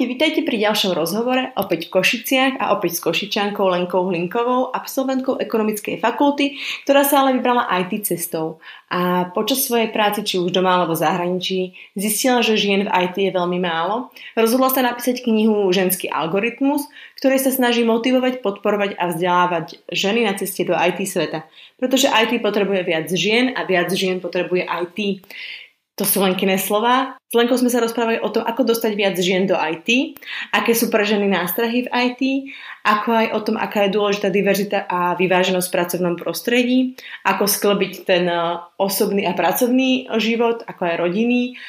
Ahojte, vítajte pri ďalšom rozhovore, opäť v Košiciach a opäť s Košičankou Lenkou Hlinkovou, absolventkou ekonomickej fakulty, ktorá sa ale vybrala IT cestou. A počas svojej práce, či už doma alebo v zahraničí, zistila, že žien v IT je veľmi málo. Rozhodla sa napísať knihu Ženský algoritmus, ktorej sa snaží motivovať, podporovať a vzdelávať ženy na ceste do IT sveta. Pretože IT potrebuje viac žien a viac žien potrebuje IT. To sú Lenkine slova. S Lenkou sme sa rozprávali o tom, ako dostať viac žien do IT, aké sú pre ženy nástrahy v IT, ako aj o tom, aká je dôležitá diverzita a vyváženosť v pracovnom prostredí, ako sklbiť ten e, osobný a pracovný život, ako aj rodinný,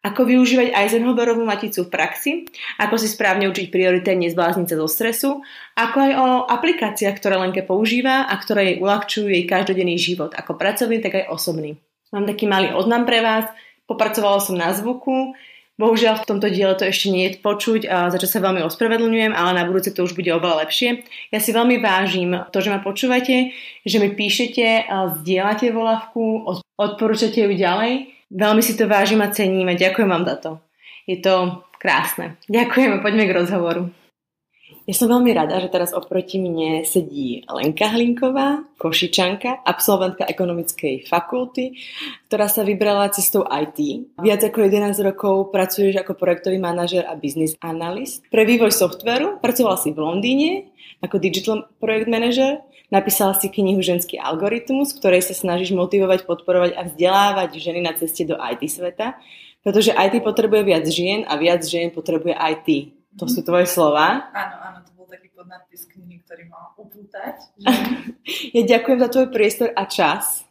ako využívať Eisenhowerovú maticu v praxi, ako si správne učiť priority nezblázniť sa zo stresu, ako aj o aplikáciách, ktoré Lenke používa a ktoré jej uľahčujú jej každodenný život, ako pracovný, tak aj osobný. Mám taký malý oznam pre vás. Popracovala som na zvuku, Bohužiaľ v tomto diele to ešte nie je počuť, za čo sa veľmi ospravedlňujem, ale na budúce to už bude oveľa lepšie. Ja si veľmi vážim to, že ma počúvate, že mi píšete, zdieľate volavku, odporúčate ju ďalej. Veľmi si to vážim a cením a ďakujem vám za to. Je to krásne. Ďakujem a poďme k rozhovoru. Ja som veľmi rada, že teraz oproti mne sedí Lenka Hlinková, košičanka, absolventka ekonomickej fakulty, ktorá sa vybrala cestou IT. Viac ako 11 rokov pracuješ ako projektový manažer a business analyst. Pre vývoj softveru pracovala si v Londýne ako digital project manager, napísala si knihu Ženský algoritmus, v ktorej sa snažíš motivovať, podporovať a vzdelávať ženy na ceste do IT sveta, pretože IT potrebuje viac žien a viac žien potrebuje IT. To sú tvoje slova. Áno, áno, to bol taký podnadpis knihy, ktorý mal upútať. Ja ďakujem za tvoj priestor a čas.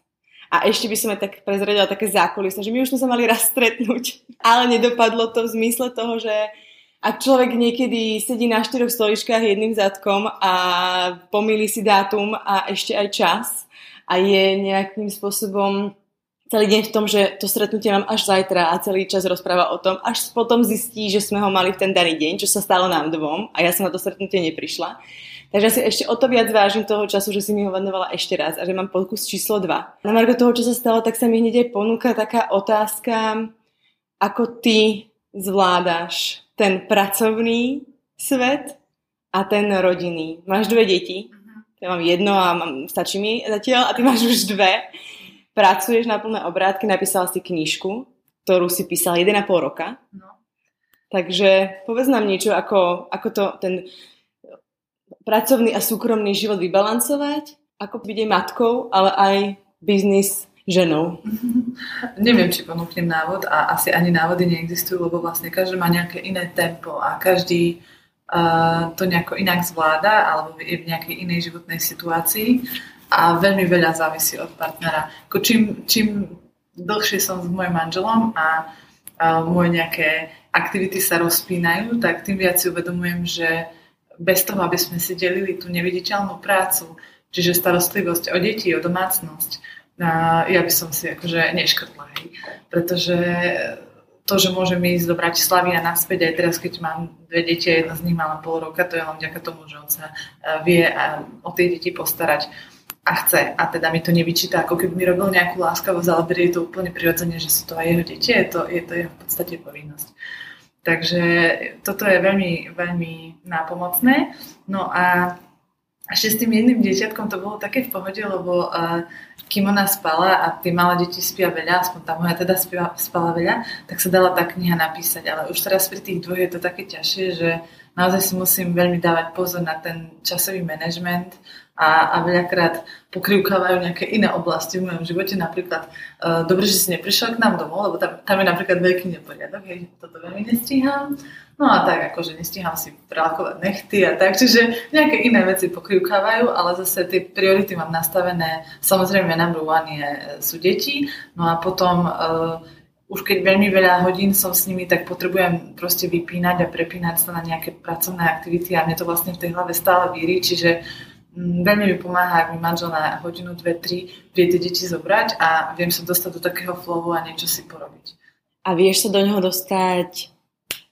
A ešte by som aj tak prezradila také zákulisné, že my už sme sa mali raz stretnúť, ale nedopadlo to v zmysle toho, že ak človek niekedy sedí na štyroch stoličkách jedným zadkom a pomýli si dátum a ešte aj čas a je nejakým spôsobom celý deň v tom, že to stretnutie mám až zajtra a celý čas rozpráva o tom, až potom zistí, že sme ho mali v ten daný deň, čo sa stalo nám dvom a ja som na to stretnutie neprišla. Takže si ešte o to viac vážim toho času, že si mi ho venovala ešte raz a že mám pokus číslo 2. Na margo toho, čo sa stalo, tak sa mi hneď aj ponúka taká otázka, ako ty zvládaš ten pracovný svet a ten rodinný. Máš dve deti, ja mám jedno a mám, stačí mi zatiaľ a ty máš už dve pracuješ na plné obrátky, napísala si knižku, ktorú si písala 1,5 roka. No. Takže povedz nám niečo, ako, ako to ten pracovný a súkromný život vybalancovať, ako byť aj matkou, ale aj biznis ženou. Neviem, či ponúknem návod a asi ani návody neexistujú, lebo vlastne každý má nejaké iné tempo a každý uh, to nejako inak zvláda alebo je v nejakej inej životnej situácii a veľmi veľa závisí od partnera. Čím, čím dlhšie som s mojim manželom a, moje nejaké aktivity sa rozpínajú, tak tým viac si uvedomujem, že bez toho, aby sme si delili tú neviditeľnú prácu, čiže starostlivosť o deti, o domácnosť, ja by som si akože neškrtla. Pretože to, že môžem ísť do Bratislavy a naspäť aj teraz, keď mám dve deti a jedna z nich má len pol roka, to je len vďaka tomu, že on sa vie o tie deti postarať a chce a teda mi to nevyčíta, ako keby mi robil nejakú láskavosť, ale berie to úplne prirodzene, že sú to aj jeho deti, je to, je to jeho v podstate povinnosť. Takže toto je veľmi, veľmi nápomocné. No a ešte s tým jedným dieťatkom to bolo také v pohode, lebo uh, kým ona spala a tie malé deti spia veľa, aspoň tá moja teda spia, spala veľa, tak sa dala tá kniha napísať. Ale už teraz pri tých dvoch je to také ťažšie, že naozaj si musím veľmi dávať pozor na ten časový manažment, a, a veľakrát pokrývkávajú nejaké iné oblasti v mojom živote. Napríklad, uh, dobre, že si neprišiel k nám domov, lebo tam, tam je napríklad veľký neporiadok, hej, toto veľmi nestíham. No a tak, akože nestíham si prelakovať nechty a tak, čiže nejaké iné veci pokrývkávajú, ale zase tie priority mám nastavené, samozrejme number one je, sú deti, no a potom uh, už keď veľmi veľa hodín som s nimi, tak potrebujem proste vypínať a prepínať sa na nejaké pracovné aktivity a mne to vlastne v tej hlave stále víri, čiže veľmi mi pomáha, ak mi manžel na hodinu, dve, tri vie tie deti zobrať a viem sa dostať do takého flowu a niečo si porobiť. A vieš sa do neho dostať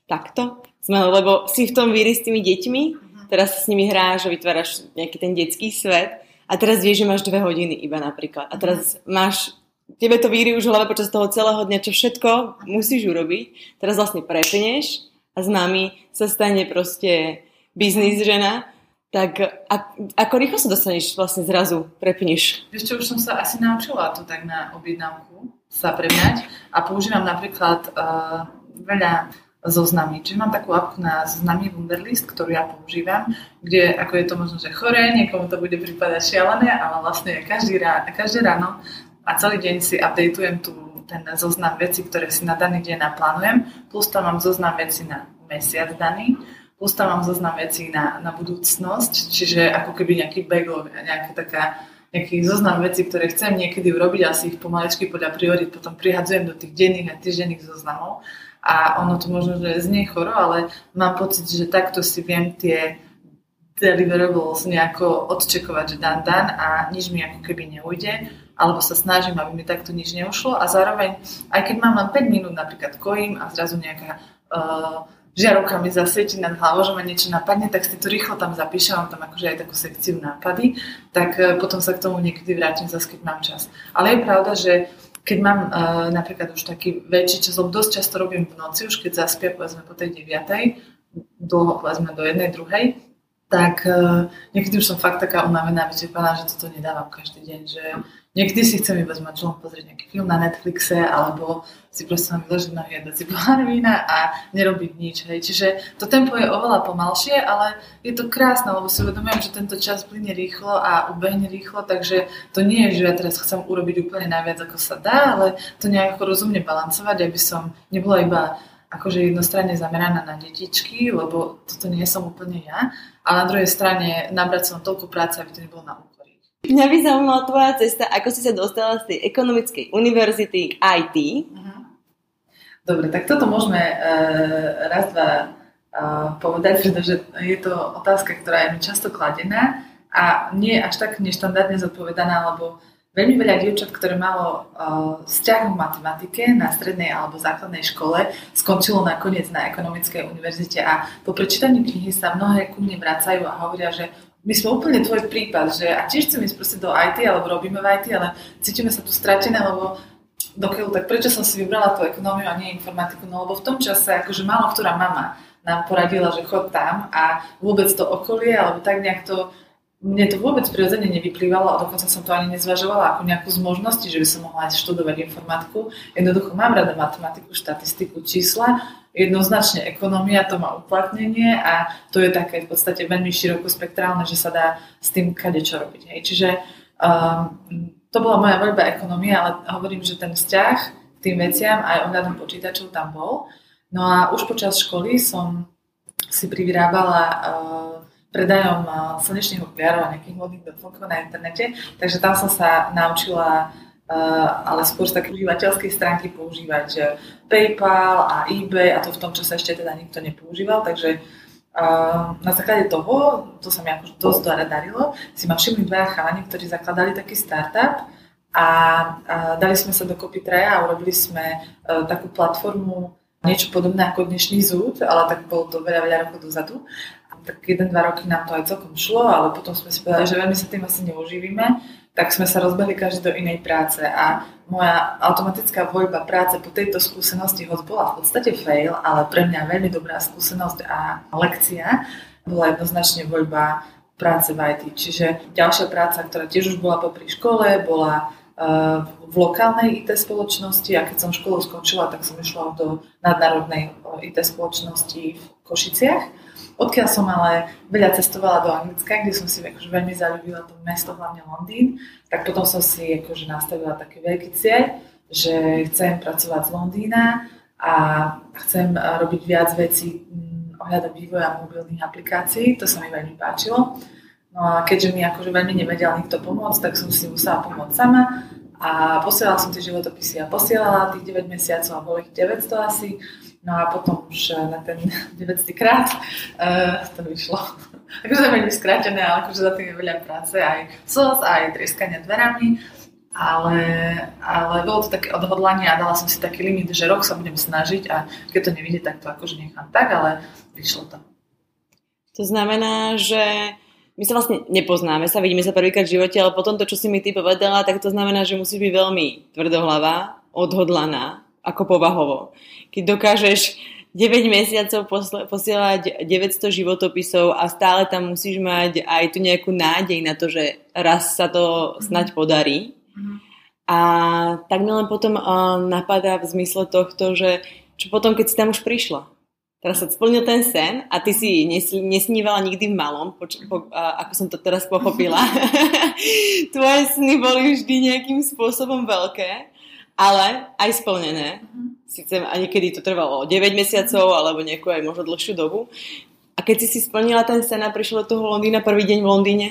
takto? Lebo si v tom víri s tými deťmi, uh-huh. teraz s nimi hráš a vytváraš nejaký ten detský svet a teraz vieš, že máš dve hodiny iba napríklad. A teraz uh-huh. máš, tebe to víri už hlava počas toho celého dňa, čo všetko musíš urobiť. Teraz vlastne prepneš a z mami sa stane proste biznis žena, tak a, ako rýchlo sa dostaneš vlastne zrazu, prepneš? Vieš už som sa asi naučila to tak na objednávku sa premňať a používam napríklad uh, veľa zoznamy. Čiže mám takú apku na zoznamy Wunderlist, ktorú ja používam, kde ako je to možno, že chore, niekomu to bude prípadať šialené, ale vlastne každý ráno, každé ráno a celý deň si updateujem tu ten zoznam veci, ktoré si na daný deň naplánujem, plus tam mám zoznam veci na mesiac daný, plus tam mám zoznam veci na, na budúcnosť, čiže ako keby nejaký backlog, nejaká taká nejaký zoznam vecí, ktoré chcem niekedy urobiť a si ich pomaličky podľa priorit potom prihadzujem do tých denných a týždenných zoznamov. A ono to možno, že znie choro, ale mám pocit, že takto si viem tie deliverables nejako odčekovať, že dan dan a nič mi ako keby neujde, alebo sa snažím, aby mi takto nič neušlo a zároveň, aj keď mám len 5 minút napríklad kojím a zrazu nejaká uh, žiarovka mi zasvieti nad hlavou, že ma niečo napadne, tak si to rýchlo tam zapíšem, mám tam akože aj takú sekciu nápady, tak e, potom sa k tomu niekedy vrátim zase, keď mám čas. Ale je pravda, že keď mám uh, napríklad už taký väčší čas, lebo dosť často robím v noci, už keď zaspia povedzme po tej 9, dlho povedzme do jednej, druhej, tak uh, niekedy už som fakt taká unavená, vyčerpaná, že toto nedávam každý deň, že Niekedy si chcem iba s manželom pozrieť nejaký film na Netflixe, alebo si proste len vyložiť nohy a si pohár vína a nerobiť nič. Hej. Čiže to tempo je oveľa pomalšie, ale je to krásne, lebo si uvedomujem, že tento čas plyne rýchlo a ubehne rýchlo, takže to nie je, že ja teraz chcem urobiť úplne najviac, ako sa dá, ale to nejako rozumne balancovať, aby som nebola iba akože jednostranne zameraná na detičky, lebo toto nie som úplne ja, ale na druhej strane nabrať som toľko práce, aby to nebolo na Mňa by zaujímala tvoja cesta, ako si sa dostala z tej ekonomickej univerzity k IT. Dobre, tak toto môžeme uh, raz, dva uh, povedať, pretože je to otázka, ktorá je mi často kladená a nie až tak neštandardne zodpovedaná, lebo veľmi veľa dievčat, ktoré malo uh, vzťah v matematike na strednej alebo základnej škole, skončilo nakoniec na ekonomickej univerzite a po prečítaní knihy sa mnohé ku mne vracajú a hovoria, že my sme úplne tvoj prípad, že a tiež chcem ísť proste do IT, alebo robíme v IT, ale cítime sa tu stratené, lebo dokiaľ, tak prečo som si vybrala tú ekonómiu a nie informatiku? No lebo v tom čase, akože málo ktorá mama nám poradila, že chod tam a vôbec to okolie, alebo tak nejak to mne to vôbec prirodzene nevyplývalo a dokonca som to ani nezvažovala ako nejakú z možností, že by som mohla ísť študovať informatiku. Jednoducho mám rada matematiku, štatistiku, čísla, jednoznačne ekonomia, to má uplatnenie a to je také v podstate veľmi širokospektrálne, že sa dá s tým kade čo robiť. Hej. Čiže um, to bola moja voľba ekonomia, ale hovorím, že ten vzťah k tým veciam aj ohľadom počítačov tam bol. No a už počas školy som si privyrábala uh, predajom slnečných okuliarov a nejakých modných doplnkov na internete. Takže tam som sa naučila ale skôr z také užívateľskej stránky používať PayPal a eBay a to v tom čase ešte teda nikto nepoužíval, takže na základe toho, to sa mi akože dosť darilo, si ma všimli dvaja chalani, ktorí zakladali taký startup a, dali sme sa dokopy traja a urobili sme takú platformu niečo podobné ako dnešný zúd, ale tak bolo to veľa, veľa rokov dozadu. Tak jeden, dva roky nám to aj celkom šlo, ale potom sme si povedali, že veľmi sa tým asi neuživíme, tak sme sa rozbehli každý do inej práce a moja automatická voľba práce po tejto skúsenosti, hoď bola v podstate fail, ale pre mňa veľmi dobrá skúsenosť a lekcia, bola jednoznačne voľba práce v IT. Čiže ďalšia práca, ktorá tiež už bola popri škole, bola uh, v lokálnej IT spoločnosti a keď som školu skončila, tak som išla do nadnárodnej IT spoločnosti v Košiciach Odkiaľ som ale veľa cestovala do Anglicka, kde som si akože veľmi zalúbila to mesto, hlavne Londýn, tak potom som si akože nastavila taký veľký cieľ, že chcem pracovať z Londýna a chcem robiť viac vecí mm, ohľadom vývoja mobilných aplikácií, to sa mi veľmi páčilo. No a keďže mi akože veľmi nevedel nikto pomôcť, tak som si musela pomôcť sama a posielala som tie životopisy a posielala tých 9 mesiacov a bolo ich 900 asi No a potom už eh, na ten 900 krát uh, to vyšlo. akože to je skrátené, ale akože za tým je veľa práce, aj sos, aj trieskania dverami. Ale, ale bolo to také odhodlanie a dala som si taký limit, že rok sa budem snažiť a keď to nevidie, tak to akože nechám tak, ale vyšlo to. To znamená, že my sa vlastne nepoznáme, sa vidíme sa prvýkrát v živote, ale potom to, čo si mi ty povedala, tak to znamená, že musíš byť veľmi tvrdohlavá, odhodlaná ako povahovo. Keď dokážeš 9 mesiacov posielať 900 životopisov a stále tam musíš mať aj tu nejakú nádej na to, že raz sa to snať podarí. A tak mi len potom napadá v zmysle tohto, že čo potom, keď si tam už prišla? Teraz sa splnil ten sen a ty si nesnívala nikdy v malom, po, a, ako som to teraz pochopila. Tvoje sny boli vždy nejakým spôsobom veľké, ale aj splnené. Sice a niekedy to trvalo 9 mesiacov alebo nejakú aj možno dlhšiu dobu. A keď si si splnila ten sen a prišlo do toho Londýna prvý deň v Londýne?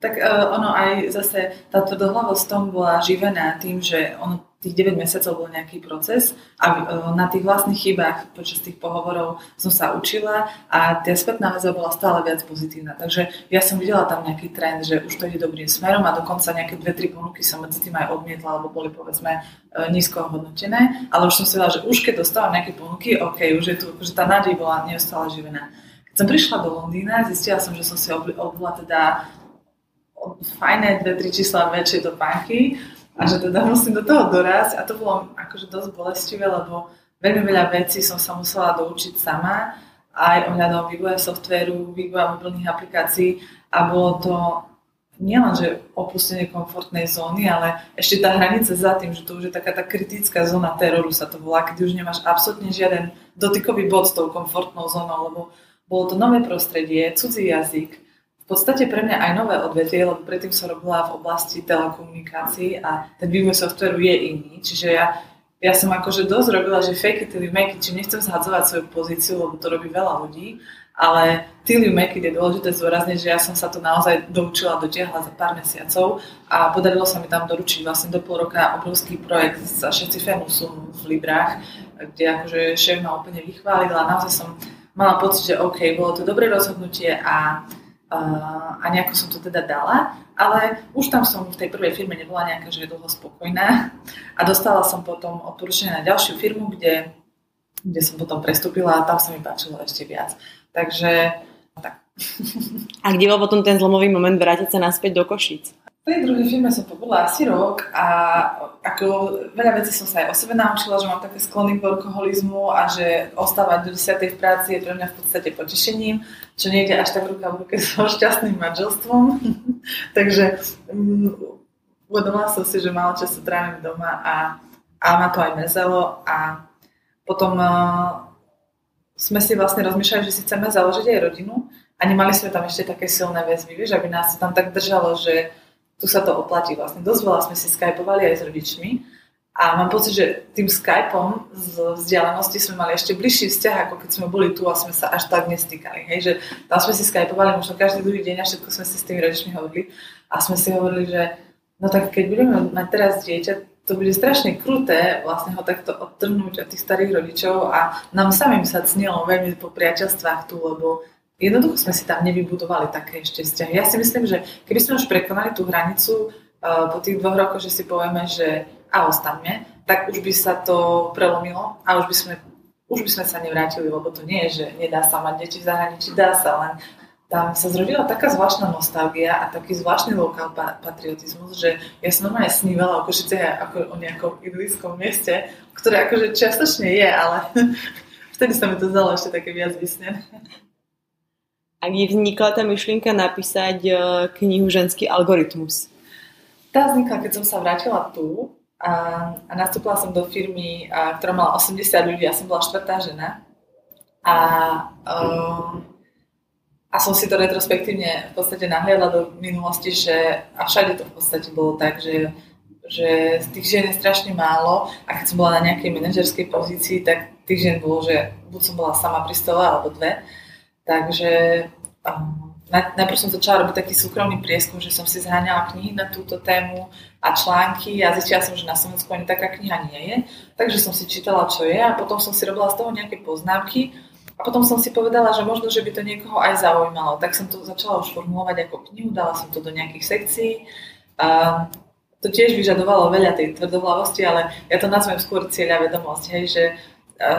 Tak uh, ono aj zase táto dohlavosť tom bola živená tým, že ono tých 9 mesiacov bol nejaký proces a e, na tých vlastných chybách počas tých pohovorov som sa učila a tá spätná väzba bola stále viac pozitívna. Takže ja som videla tam nejaký trend, že už to ide dobrým smerom a dokonca nejaké dve, tri ponuky som medzi tým aj odmietla, alebo boli povedzme e, nízko hodnotené, ale už som si vedela, že už keď dostávam nejaké ponuky, OK, už je tu, že tá nádej bola neustále živená. Keď som prišla do Londýna, zistila som, že som si obula teda fajné dve, tri čísla väčšie topánky a že teda musím do toho dorásť. A to bolo akože dosť bolestivé, lebo veľmi veľa vecí som sa musela doučiť sama. Aj ohľadom vývoja softvéru, vývoja mobilných aplikácií. A bolo to nielen, že opustenie komfortnej zóny, ale ešte tá hranica za tým, že to už je taká tá kritická zóna teroru sa to volá, keď už nemáš absolútne žiaden dotykový bod s tou komfortnou zónou, lebo bolo to nové prostredie, cudzí jazyk, v podstate pre mňa aj nové odvetvie, lebo predtým som robila v oblasti telekomunikácií a ten vývoj softveru je iný. Čiže ja, ja som akože dosť robila, že fake it till you make it, či nechcem zhadzovať svoju pozíciu, lebo to robí veľa ľudí, ale till you make it je dôležité zdôrazniť, že ja som sa to naozaj doučila, dotiahla za pár mesiacov a podarilo sa mi tam doručiť vlastne do pol roka obrovský projekt za šestifernú sumu v Librách, kde akože šéf ma úplne vychválila. Naozaj som mala pocit, že OK, bolo to dobré rozhodnutie a a nejako som to teda dala, ale už tam som v tej prvej firme nebola nejaká, že je dlho spokojná a dostala som potom odporúčanie na ďalšiu firmu, kde, kde som potom prestúpila a tam sa mi páčilo ešte viac. Takže tak. A kde bol potom ten zlomový moment vrátiť sa naspäť do Košic? V tej druhej firme som pobola asi rok a ako veľa vecí som sa aj o sebe naučila, že mám také sklony k alkoholizmu a že ostávať do 10. v práci je pre mňa v podstate potešením, čo nejde až tak ruka v ruke so šťastným manželstvom. Takže um, uvedomila som si, že málo času trávim doma a, a ma to aj mrzelo a potom uh, sme si vlastne rozmýšľali, že si chceme založiť aj rodinu a nemali sme tam ešte také silné väzby, vieš, aby nás tam tak držalo, že tu sa to oplatí vlastne. Dosť veľa sme si skypovali aj s rodičmi a mám pocit, že tým Skypeom z vzdialenosti sme mali ešte bližší vzťah, ako keď sme boli tu a sme sa až tak nestýkali. Hej? Že tam sme si skypovali možno každý druhý deň a všetko sme si s tými rodičmi hovorili. A sme si hovorili, že no tak keď budeme mať teraz dieťa, to bude strašne kruté vlastne ho takto odtrhnúť od tých starých rodičov a nám samým sa cnilo veľmi po priateľstvách tu, lebo jednoducho sme si tam nevybudovali také ešte vzťahy. Ja si myslím, že keby sme už prekonali tú hranicu uh, po tých dvoch rokoch, že si povieme, že a ostaňme, tak už by sa to prelomilo a už by sme, už by sme sa nevrátili, lebo to nie je, že nedá sa mať deti v zahraničí, dá sa, len tam sa zrodila taká zvláštna nostalgia a taký zvláštny lokál patriotizmus, že ja som normálne snívala o Košice ako o nejakom idyllickom mieste, ktoré akože čiastočne je, ale vtedy sa mi to zdalo ešte také viac vysnené. A kde vznikla tá myšlienka napísať e, knihu Ženský algoritmus? Tá vznikla, keď som sa vrátila tu a, a nastúpila som do firmy, a, ktorá mala 80 ľudí, ja som bola štvrtá žena. A, um, a som si to retrospektívne v podstate nahliadla do minulosti, že a všade to v podstate bolo tak, že, že tých žien je strašne málo a keď som bola na nejakej manažerskej pozícii, tak tých žien bolo, že buď som bola sama pri stole alebo dve. Takže um, najprv som začala robiť taký súkromný prieskum, že som si zháňala knihy na túto tému a články a zistila som, že na Slovensku ani taká kniha nie je. Takže som si čítala, čo je a potom som si robila z toho nejaké poznámky a potom som si povedala, že možno, že by to niekoho aj zaujímalo. Tak som to začala už formulovať ako knihu, dala som to do nejakých sekcií. A to tiež vyžadovalo veľa tej tvrdohlavosti, ale ja to nazvem skôr cieľa vedomosť, hej, že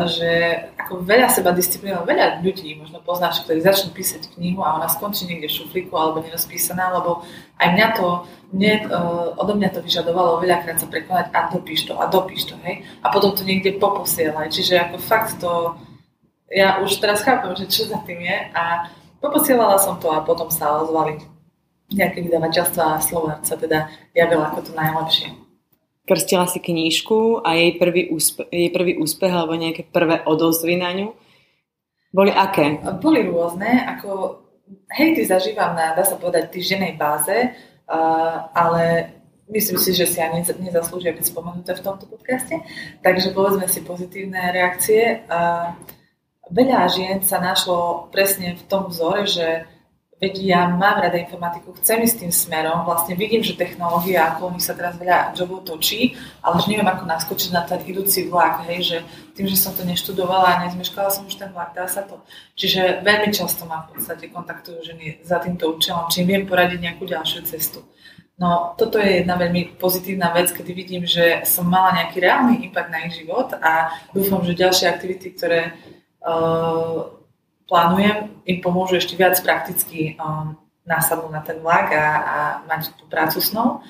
že ako veľa seba disciplínov, veľa ľudí možno poznáš, ktorí začnú písať knihu a ona skončí niekde v šuflíku alebo nerozpísaná, lebo aj mňa to, mne, uh, odo mňa to vyžadovalo veľakrát sa prekonať a dopíš to a dopíš to, hej. A potom to niekde poposielaj. Čiže ako fakt to, ja už teraz chápem, že čo za tým je a poposielala som to a potom sa ozvali nejaké vydavateľstva a Slovár sa teda javil ako to najlepšie. Krstila si knížku a jej prvý, úspe- jej prvý úspech alebo nejaké prvé odozvy na ňu boli aké? Boli rôzne, ako hejty zažívam na, dá sa povedať, týždenej báze, uh, ale myslím si, že si ani nezaslúžia byť spomenuté v tomto podcaste. Takže povedzme si pozitívne reakcie. Uh, veľa žien sa našlo presne v tom vzore, že veď ja mám rada informatiku, chcem ísť tým smerom, vlastne vidím, že technológia, ako nich sa teraz veľa jobov točí, ale už neviem, ako naskočiť na ten idúci vlak, hej, že tým, že som to neštudovala a nezmeškala som už ten vlak, dá sa to. Čiže veľmi často ma v podstate kontaktujú ženy za týmto účelom, či im viem poradiť nejakú ďalšiu cestu. No, toto je jedna veľmi pozitívna vec, kedy vidím, že som mala nejaký reálny impact na ich život a dúfam, že ďalšie aktivity, ktoré uh, plánujem, im pomôžu ešte viac prakticky um, nasadnúť na ten vlak a, a mať tú prácu snou.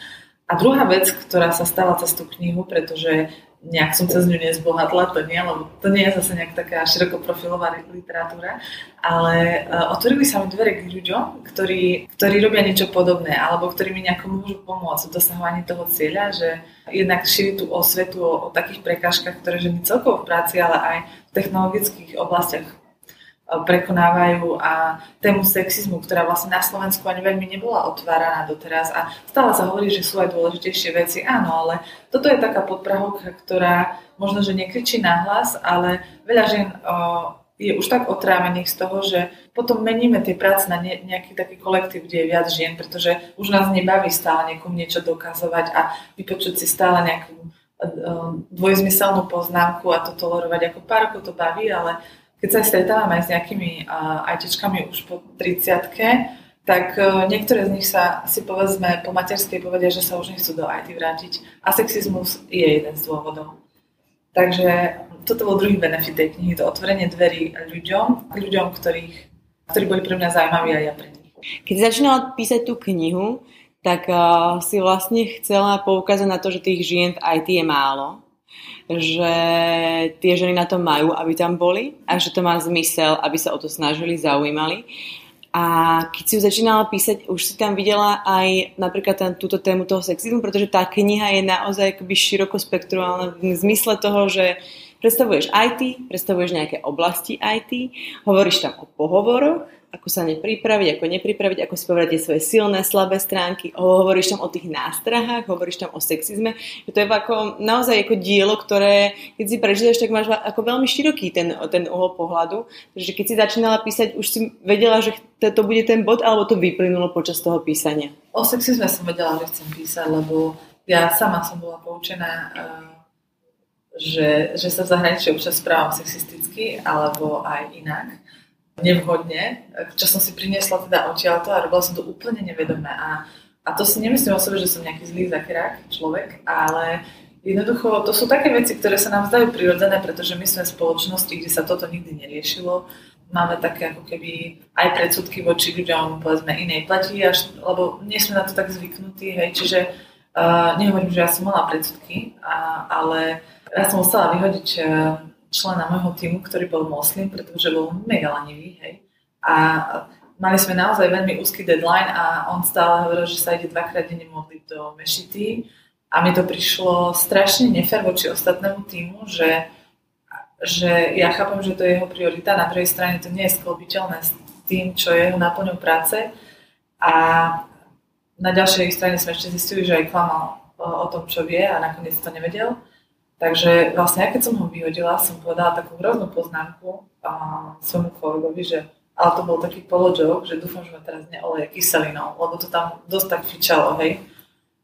A druhá vec, ktorá sa stala cez tú knihu, pretože nejak som cez ňu nezbohatla, to nie, lebo to nie je zase nejak taká širokoprofilová literatúra, ale uh, otvorili sa mi dvere k ľuďom, ktorí, ktorí robia niečo podobné, alebo ktorí mi nejako môžu pomôcť v dosahovaní toho cieľa, že jednak šíri tú osvetu o, o takých prekážkach, ktoré ženy celkovo v práci, ale aj v technologických oblastiach prekonávajú a tému sexizmu, ktorá vlastne na Slovensku ani veľmi nebola otváraná doteraz a stále sa hovorí, že sú aj dôležitejšie veci. Áno, ale toto je taká podprahovka, ktorá možno, že nekričí nahlas, ale veľa žien je už tak otrávených z toho, že potom meníme tie práce na nejaký taký kolektív, kde je viac žien, pretože už nás nebaví stále niekomu niečo dokazovať a vypočuť si stále nejakú dvojzmyselnú poznámku a to tolerovať ako párko to baví, ale keď sa stretávam aj s nejakými ITčkami už po 30 tak e, niektoré z nich sa si povedzme po materskej povedia, že sa už nechcú do IT vrátiť. A sexizmus je jeden z dôvodov. Takže toto bol druhý benefit tej knihy, to otvorenie dverí ľuďom, ľuďom, ktorých, ktorí boli pre mňa zaujímaví a ja pre nich. Keď začínala písať tú knihu, tak uh, si vlastne chcela poukázať na to, že tých žien v IT je málo že tie ženy na to majú, aby tam boli a že to má zmysel, aby sa o to snažili, zaujímali. A keď si ju začínala písať, už si tam videla aj napríklad ten, túto tému toho sexizmu, pretože tá kniha je naozaj akoby širokospektrálna v zmysle toho, že predstavuješ IT, predstavuješ nejaké oblasti IT, hovoríš tam o pohovoroch, ako sa nepripraviť, ako nepripraviť, ako si povedať svoje silné, slabé stránky, hovoríš tam o tých nástrahách, hovoríš tam o sexizme. To je ako, naozaj ako dielo, ktoré, keď si prečítaš, tak máš ako veľmi široký ten, ten uhol pohľadu. Takže keď si začínala písať, už si vedela, že to bude ten bod, alebo to vyplynulo počas toho písania? O sexizme som vedela, že chcem písať, lebo ja sama som bola poučená eh, že, že sa v zahraničí občas správam sexisticky alebo aj inak nevhodne, čo som si priniesla teda odtiaľto a robila som to úplne nevedomé. A, a to si nemyslím o sebe, že som nejaký zlý zakerák človek, ale jednoducho to sú také veci, ktoré sa nám zdajú prirodzené, pretože my sme v spoločnosti, kde sa toto nikdy neriešilo. Máme také ako keby aj predsudky voči ľuďom, povedzme, inej platí, až, lebo nie sme na to tak zvyknutí, hej, čiže uh, nehovorím, že ja som mala predsudky, a, ale ja som musela vyhodiť uh, člena môjho týmu, ktorý bol moslim, pretože bol mega lanivý, hej. A mali sme naozaj veľmi úzky deadline a on stále hovoril, že sa ide dvakrát denne modliť do mešity a mi to prišlo strašne nefér voči ostatnému týmu, že, že ja chápem, že to je jeho priorita, na druhej strane to nie je sklopiteľné s tým, čo je jeho náplňou práce a na ďalšej strane sme ešte zistili, že aj klamal o tom, čo vie a nakoniec to nevedel. Takže vlastne, ja keď som ho vyhodila, som povedala takú hroznú poznámku a svojmu kolegovi, že ale to bol taký položok, že dúfam, že ma teraz neoleje kyselinou, lebo to tam dosť tak fičalo, hej.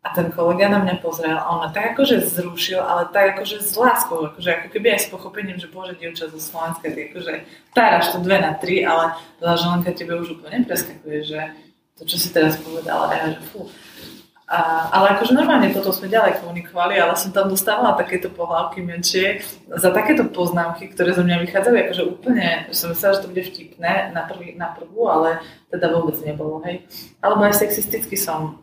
A ten kolega na mňa pozrel a on ma tak akože zrušil, ale tak akože s láskou, akože ako keby aj s pochopením, že bože, dievča zo Slovenska, ty akože táraš to dve na tri, ale tá želenka tebe už úplne preskakuje, že to, čo si teraz povedala, ja, že fú. A, ale akože normálne potom sme ďalej komunikovali, ale som tam dostávala takéto pohľavky menšie za takéto poznámky, ktoré zo mňa vychádzajú, akože úplne, som myslela, že to bude vtipné na, prvý, na prvú, ale teda vôbec nebolo, hej. Alebo aj sexisticky som,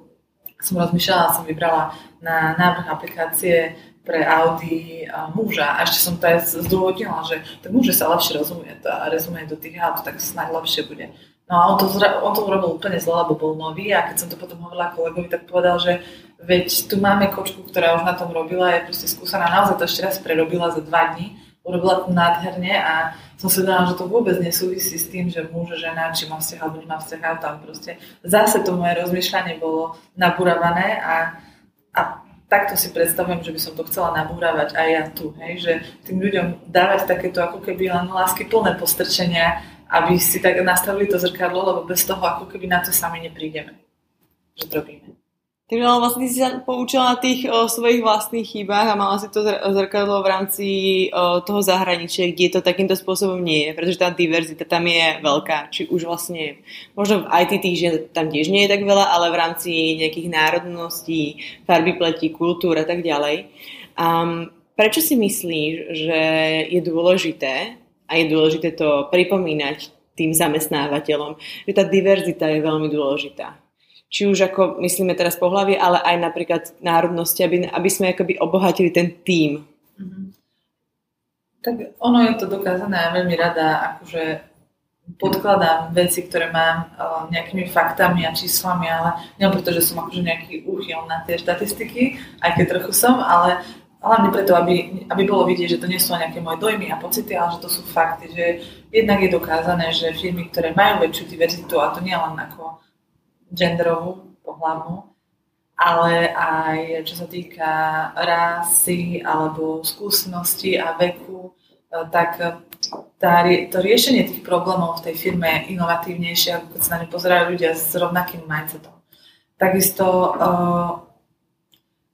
som rozmýšľala, som vybrala na návrh aplikácie pre Audi muža. A ešte som to aj zdôvodnila, že tak muže sa lepšie rozumie to a rozumie do tých aut, tak snáď lepšie bude. No a on to, on to urobil úplne zle, lebo bol nový a keď som to potom hovorila kolegovi, tak povedal, že veď tu máme kočku, ktorá už na tom robila, je proste skúsená, naozaj to ešte raz prerobila za dva dní, urobila to nádherne a som si dala, že to vôbec nesúvisí s tým, že muž, žena, či má vzťah alebo nemá vzťah, tam proste zase to moje rozmýšľanie bolo nabúravané a, a takto si predstavujem, že by som to chcela nabúravať aj ja tu, hej, že tým ľuďom dávať takéto ako keby len lásky plné postrčenia, aby si tak nastavili to zrkadlo, lebo bez toho ako keby na to sami neprídeme, že to robíme. Takže ale vlastne si sa poučila na tých o, svojich vlastných chybách a mala si to zrkadlo v rámci o, toho zahraničia, kde to takýmto spôsobom nie je, pretože tá diverzita tam je veľká. Či už vlastne, možno v IT tých žien tam tiež nie je tak veľa, ale v rámci nejakých národností, farby pletí, kultúr a tak ďalej. Um, prečo si myslíš, že je dôležité a je dôležité to pripomínať tým zamestnávateľom, že tá diverzita je veľmi dôležitá? či už ako myslíme teraz pohlavie, ale aj napríklad národnosti, aby, aby sme akoby obohatili ten tím. Mm-hmm. Tak ono je to dokázané a veľmi rada akože podkladám veci, ktoré mám uh, nejakými faktami a číslami, ale nie preto, že som akože nejaký úchyl na tie štatistiky, aj keď trochu som, ale hlavne preto, aby, aby bolo vidieť, že to nie sú nejaké moje dojmy a pocity, ale že to sú fakty, že jednak je dokázané, že firmy, ktoré majú väčšiu diverzitu, a to nie len ako genderovú, pohľavnú, ale aj čo sa týka rásy alebo skúsenosti a veku, eh, tak tá, to riešenie tých problémov v tej firme je inovatívnejšie, ako keď sa na ne pozerajú ľudia s rovnakým mindsetom. Takisto uh,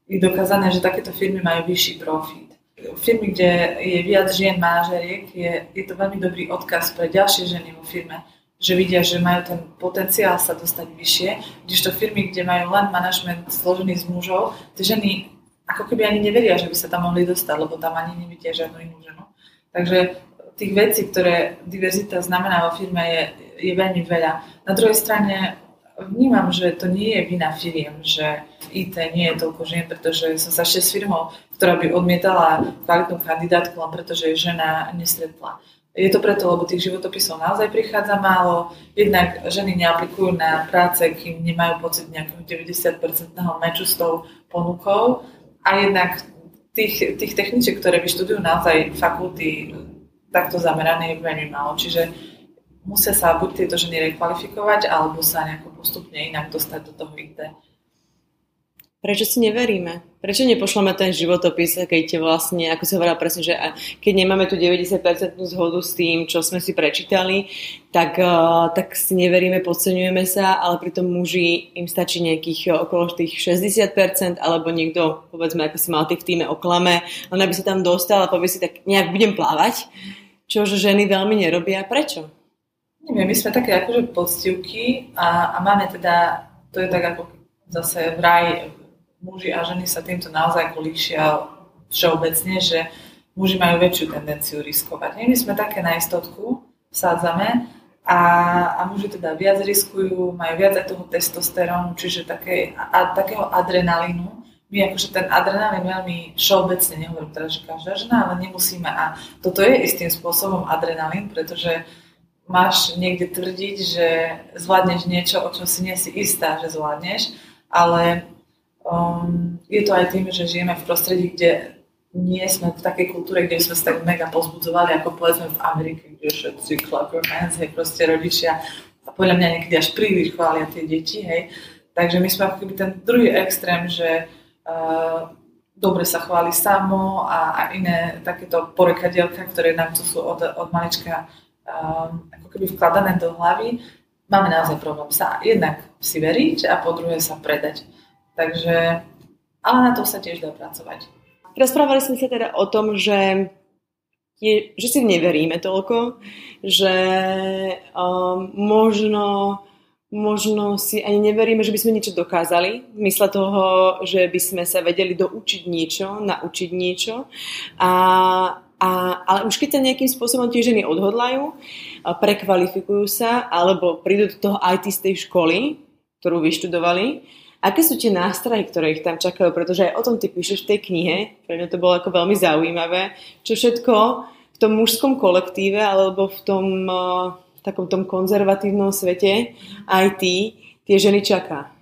je dokázané, že takéto firmy majú vyšší profit. Firmy, kde je viac žien manažeriek, je, je to veľmi dobrý odkaz pre ďalšie ženy vo firme, že vidia, že majú ten potenciál sa dostať vyššie, to firmy, kde majú len manažment zložený z mužov, tie ženy ako keby ani neveria, že by sa tam mohli dostať, lebo tam ani nevidia žiadnu inú ženu. Takže tých vecí, ktoré diverzita znamená vo firme, je, je veľmi veľa. Na druhej strane vnímam, že to nie je vina firiem, že v IT nie je toľko žien, pretože som sa ešte s firmou, ktorá by odmietala kvalitnú kandidátku len preto, že je žena nestretla. Je to preto, lebo tých životopisov naozaj prichádza málo. Jednak ženy neaplikujú na práce, kým nemajú pocit nejakého 90-percentného meču s tou ponukou. A jednak tých, tých techničiek, ktoré vyštudujú naozaj fakulty takto zamerané je veľmi málo. Čiže musia sa buď tieto ženy rekvalifikovať, alebo sa nejako postupne inak dostať do toho IT. Prečo si neveríme? Prečo nepošleme ten životopis, keď vlastne, ako sa hovorila presne, že keď nemáme tu 90% zhodu s tým, čo sme si prečítali, tak, uh, tak si neveríme, podceňujeme sa, ale pritom muži im stačí nejakých uh, okolo tých 60%, alebo niekto, povedzme, ako si mal tých v týme oklame, len aby sa tam dostal a povie si, tak nejak budem plávať, čo ženy veľmi nerobia. Prečo? Neviem, my sme také akože podstivky a, a máme teda, to je tak ako zase vraj muži a ženy sa týmto naozaj líšia všeobecne, že muži majú väčšiu tendenciu riskovať. My sme také na istotku, sádzame a, a muži teda viac riskujú, majú viac aj toho testosterónu, čiže také, a, takého adrenalínu. My akože ten adrenalín veľmi všeobecne, nehovorím teraz, že každá žena, ale nemusíme. A toto je istým spôsobom adrenalín, pretože máš niekde tvrdiť, že zvládneš niečo, o čom si nie si istá, že zvládneš, ale Um, je to aj tým, že žijeme v prostredí, kde nie sme v takej kultúre, kde sme sa tak mega pozbudzovali, ako povedzme v Amerike, kde všetci clap hands, hej, proste rodičia a podľa mňa niekedy až príliš chvália tie deti, hej. Takže my sme keby ten druhý extrém, že uh, dobre sa chváli samo a, a iné takéto porekadielka, ktoré nám tu sú od, od malička um, ako keby vkladané do hlavy, máme naozaj problém sa jednak si veriť a po druhé sa predať. Takže, ale na to sa tiež dá pracovať. Rozprávali sme sa teda o tom, že, je, že si neveríme toľko, že um, možno, možno si ani neveríme, že by sme niečo dokázali. V mysle toho, že by sme sa vedeli doučiť niečo, naučiť niečo. A, a, ale už keď sa nejakým spôsobom tie ženy odhodlajú, prekvalifikujú sa alebo prídu do toho IT z tej školy, ktorú vyštudovali, Aké sú tie nástroje, ktoré ich tam čakajú? Pretože aj o tom ty píšeš v tej knihe, pre mňa to bolo ako veľmi zaujímavé, čo všetko v tom mužskom kolektíve alebo v tom uh, takom tom konzervatívnom svete IT tie ženy čaká.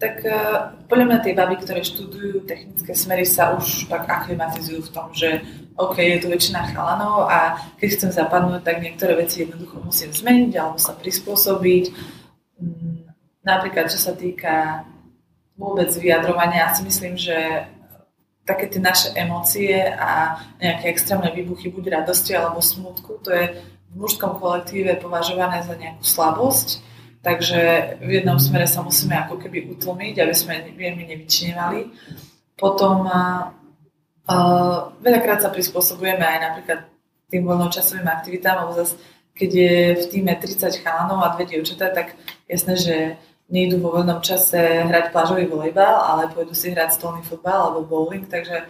Tak uh, podľa mňa tie baby, ktoré študujú technické smery, sa už tak aklimatizujú v tom, že OK, je tu väčšina chalanov a keď chcem zapadnúť, tak niektoré veci jednoducho musím zmeniť alebo sa prispôsobiť. Mm, napríklad, čo sa týka vôbec vyjadrovania. Ja si myslím, že také tie naše emócie a nejaké extrémne výbuchy buď radosti alebo smutku, to je v mužskom kolektíve považované za nejakú slabosť, takže v jednom smere sa musíme ako keby utlmiť, aby sme veľmi nevyčinevali. Potom uh, veľakrát sa prispôsobujeme aj napríklad tým voľnočasovým aktivitám, alebo zase keď je v týme 30 chalanov a dve dievčatá, tak jasné, že nejdu vo voľnom čase hrať plážový volejbal, ale pôjdu si hrať stolný futbal alebo bowling, takže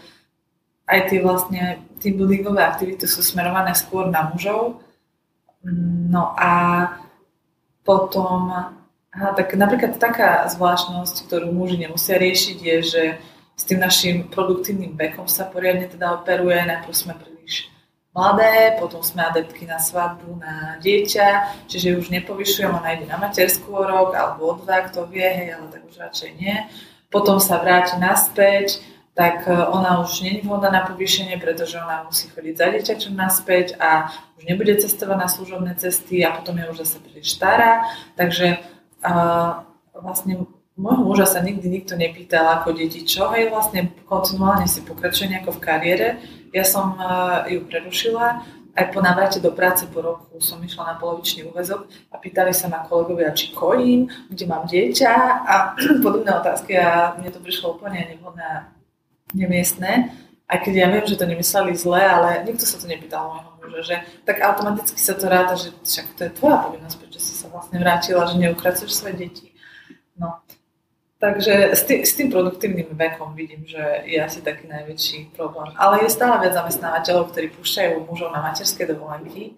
aj tie vlastne team buildingové aktivity sú smerované skôr na mužov. No a potom, aha, tak napríklad taká zvláštnosť, ktorú muži nemusia riešiť, je, že s tým našim produktívnym vekom sa poriadne teda operuje. Najprv sme príliš mladé, potom sme adeptky na svadbu, na dieťa, čiže už nepovyšujem, ona ide na materskú rok alebo o dva, kto vie, hej, ale tak už radšej nie. Potom sa vráti naspäť, tak e, ona už je vhodná na povýšenie, pretože ona musí chodiť za dieťačom naspäť a už nebude cestovať na služobné cesty a potom je už zase príliš stará. Takže uh, vlastne môjho muža sa nikdy nikto nepýtal ako deti, čo hej, vlastne kontinuálne si pokračuje nejako v kariére, ja som eh, ju prerušila, aj po návrate do práce po roku som išla na polovičný úvezok a pýtali sa ma kolegovia, či kojím, kde mám dieťa a podobné otázky a mne to prišlo úplne nevhodné a nemiestné. Aj keď ja viem, že to nemysleli zle, ale nikto sa to nepýtal môjho muža, že tak automaticky sa to ráta, že však to je tvoja povinnosť, prečo si sa vlastne vrátila, že neukracuješ svoje deti. No. Takže s tým, s tým produktívnym vekom vidím, že je asi taký najväčší problém. Ale je stále viac zamestnávateľov, ktorí púšťajú mužov na materské dovolenky,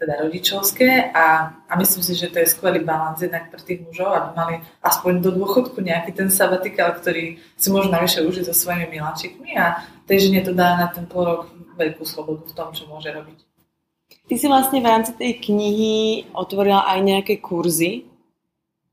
teda rodičovské a, a myslím si, že to je skvelý balans jednak pre tých mužov, aby mali aspoň do dôchodku nejaký ten sabatikál, ktorý si môžu navyše užiť so svojimi miláčikmi a tej žene to dá na ten pol rok veľkú slobodu v tom, čo môže robiť. Ty si vlastne v rámci tej knihy otvorila aj nejaké kurzy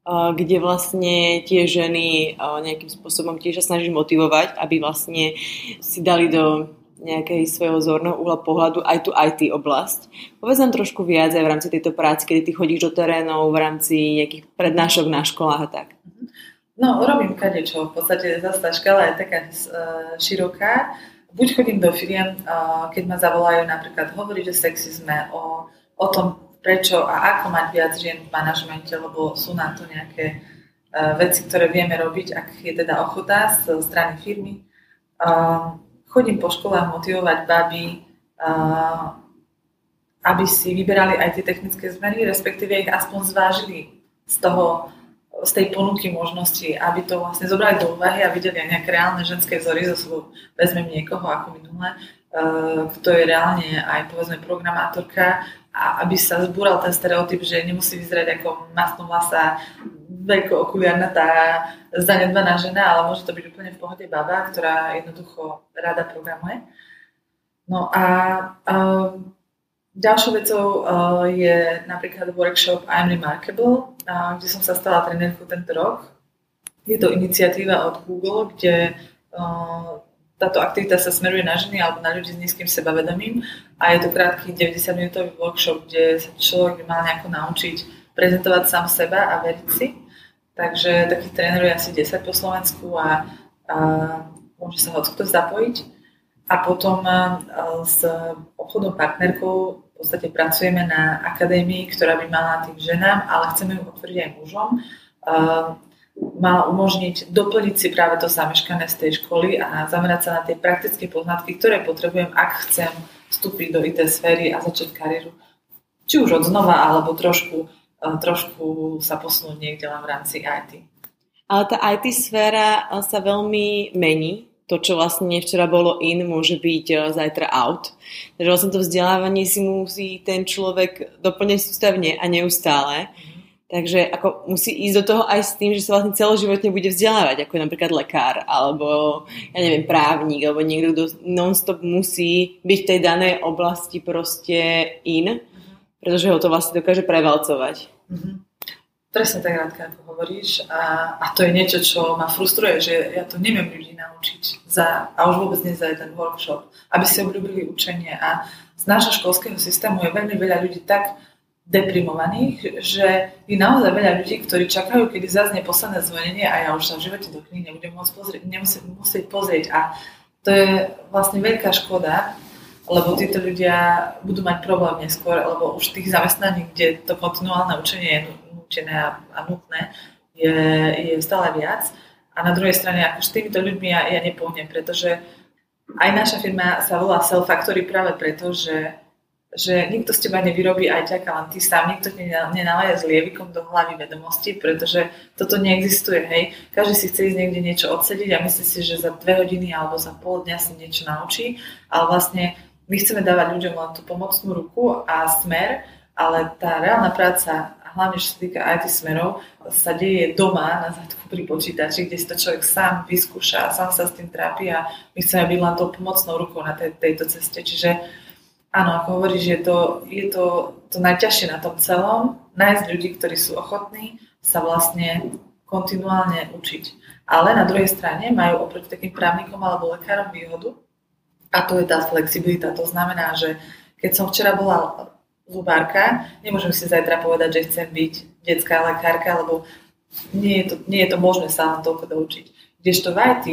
kde vlastne tie ženy nejakým spôsobom tiež sa snažíš motivovať, aby vlastne si dali do nejakej svojho zorného uhla pohľadu aj tú IT oblasť. Povedz nám trošku viac aj v rámci tejto práce, kedy ty chodíš do terénov v rámci nejakých prednášok na školách a tak. No, robím kadečo. V podstate zase tá škala je taká uh, široká. Buď chodím do firiem, uh, keď ma zavolajú napríklad hovoriť o sexizme, o, o tom, prečo a ako mať viac žien v manažmente, lebo sú na to nejaké uh, veci, ktoré vieme robiť, ak je teda ochota z strany firmy. Uh, chodím po školách motivovať baby, uh, aby si vyberali aj tie technické zmeny, respektíve ich aspoň zvážili z toho, z tej ponuky možnosti, aby to vlastne zobrali do úvahy a videli aj nejaké reálne ženské vzory, zo sebou vezmem niekoho ako minule, kto je reálne aj povedzme programátorka a aby sa zbúral ten stereotyp, že nemusí vyzerať ako masnovlasá, veľko okuliarnatá, zanedbaná žena, ale môže to byť úplne v pohode baba, ktorá jednoducho rada programuje. No a um, ďalšou vecou uh, je napríklad workshop I'm Remarkable, uh, kde som sa stala trenérkou tento rok. Je to iniciatíva od Google, kde uh, táto aktivita sa smeruje na ženy alebo na ľudí s nízkym sebavedomím a je to krátky 90-minútový workshop, kde sa človek by mal nejako naučiť prezentovať sám seba a veriť si. Takže takých trénerov je asi 10 po Slovensku a, a môže sa hoď kto zapojiť. A potom a, s obchodnou partnerkou v podstate pracujeme na akadémii, ktorá by mala tým ženám, ale chceme ju otvoriť aj mužom. A, mala umožniť doplniť si práve to zameškané z tej školy a zamerať sa na tie praktické poznatky, ktoré potrebujem, ak chcem vstúpiť do IT sféry a začať kariéru. Či už od znova, alebo trošku, eh, trošku sa posunúť niekde len v rámci IT. Ale tá IT sféra eh, sa veľmi mení. To, čo vlastne včera bolo in, môže byť eh, zajtra out. Takže vlastne to vzdelávanie si musí ten človek doplňať sústavne a neustále. Mm-hmm Takže ako musí ísť do toho aj s tým, že sa vlastne celoživotne bude vzdelávať, ako napríklad lekár, alebo ja neviem, právnik, alebo niekto, kto non-stop musí byť v tej danej oblasti proste in, pretože ho to vlastne dokáže prevalcovať. Mm-hmm. Presne tak, Rádka, ako hovoríš. A, a to je niečo, čo ma frustruje, že ja to neviem ľudí naučiť za, a už vôbec nie za jeden workshop, aby si obľúbili učenie. A z nášho školského systému je veľmi veľa ľudí tak deprimovaných, že je naozaj veľa ľudí, ktorí čakajú, kedy zaznie posledné zvonenie a ja už sa v živote do knihy nebudem môcť pozrieť, nemusieť musieť pozrieť. A to je vlastne veľká škoda, lebo títo ľudia budú mať problém neskôr, lebo už tých zamestnaní, kde to kontinuálne učenie je nutené a, a nutné, je, je stále viac. A na druhej strane, ako s týmito ľuďmi ja, ja nepohnem, pretože aj naša firma sa volá Self Factory práve preto, že že nikto z teba nevyrobí aj ťaká, len ty sám, nikto ti nenalaje s lievikom do hlavy vedomosti, pretože toto neexistuje, hej. Každý si chce ísť niekde niečo odsediť a myslí si, že za dve hodiny alebo za pol dňa si niečo naučí, ale vlastne my chceme dávať ľuďom len tú pomocnú ruku a smer, ale tá reálna práca, hlavne čo sa týka IT smerov, sa deje doma na zadku pri počítači, kde si to človek sám vyskúša, sám sa s tým trápi a my chceme byť len tou pomocnou rukou na tej, tejto ceste. Čiže áno, ako hovoríš, je to, je to, to najťažšie na tom celom, nájsť ľudí, ktorí sú ochotní sa vlastne kontinuálne učiť. Ale na druhej strane majú oproti takým právnikom alebo lekárom výhodu a to je tá flexibilita. To znamená, že keď som včera bola zubárka, nemôžem si zajtra povedať, že chcem byť detská lekárka, lebo nie je to, nie je to možné sa len toľko doučiť. Kdežto v IT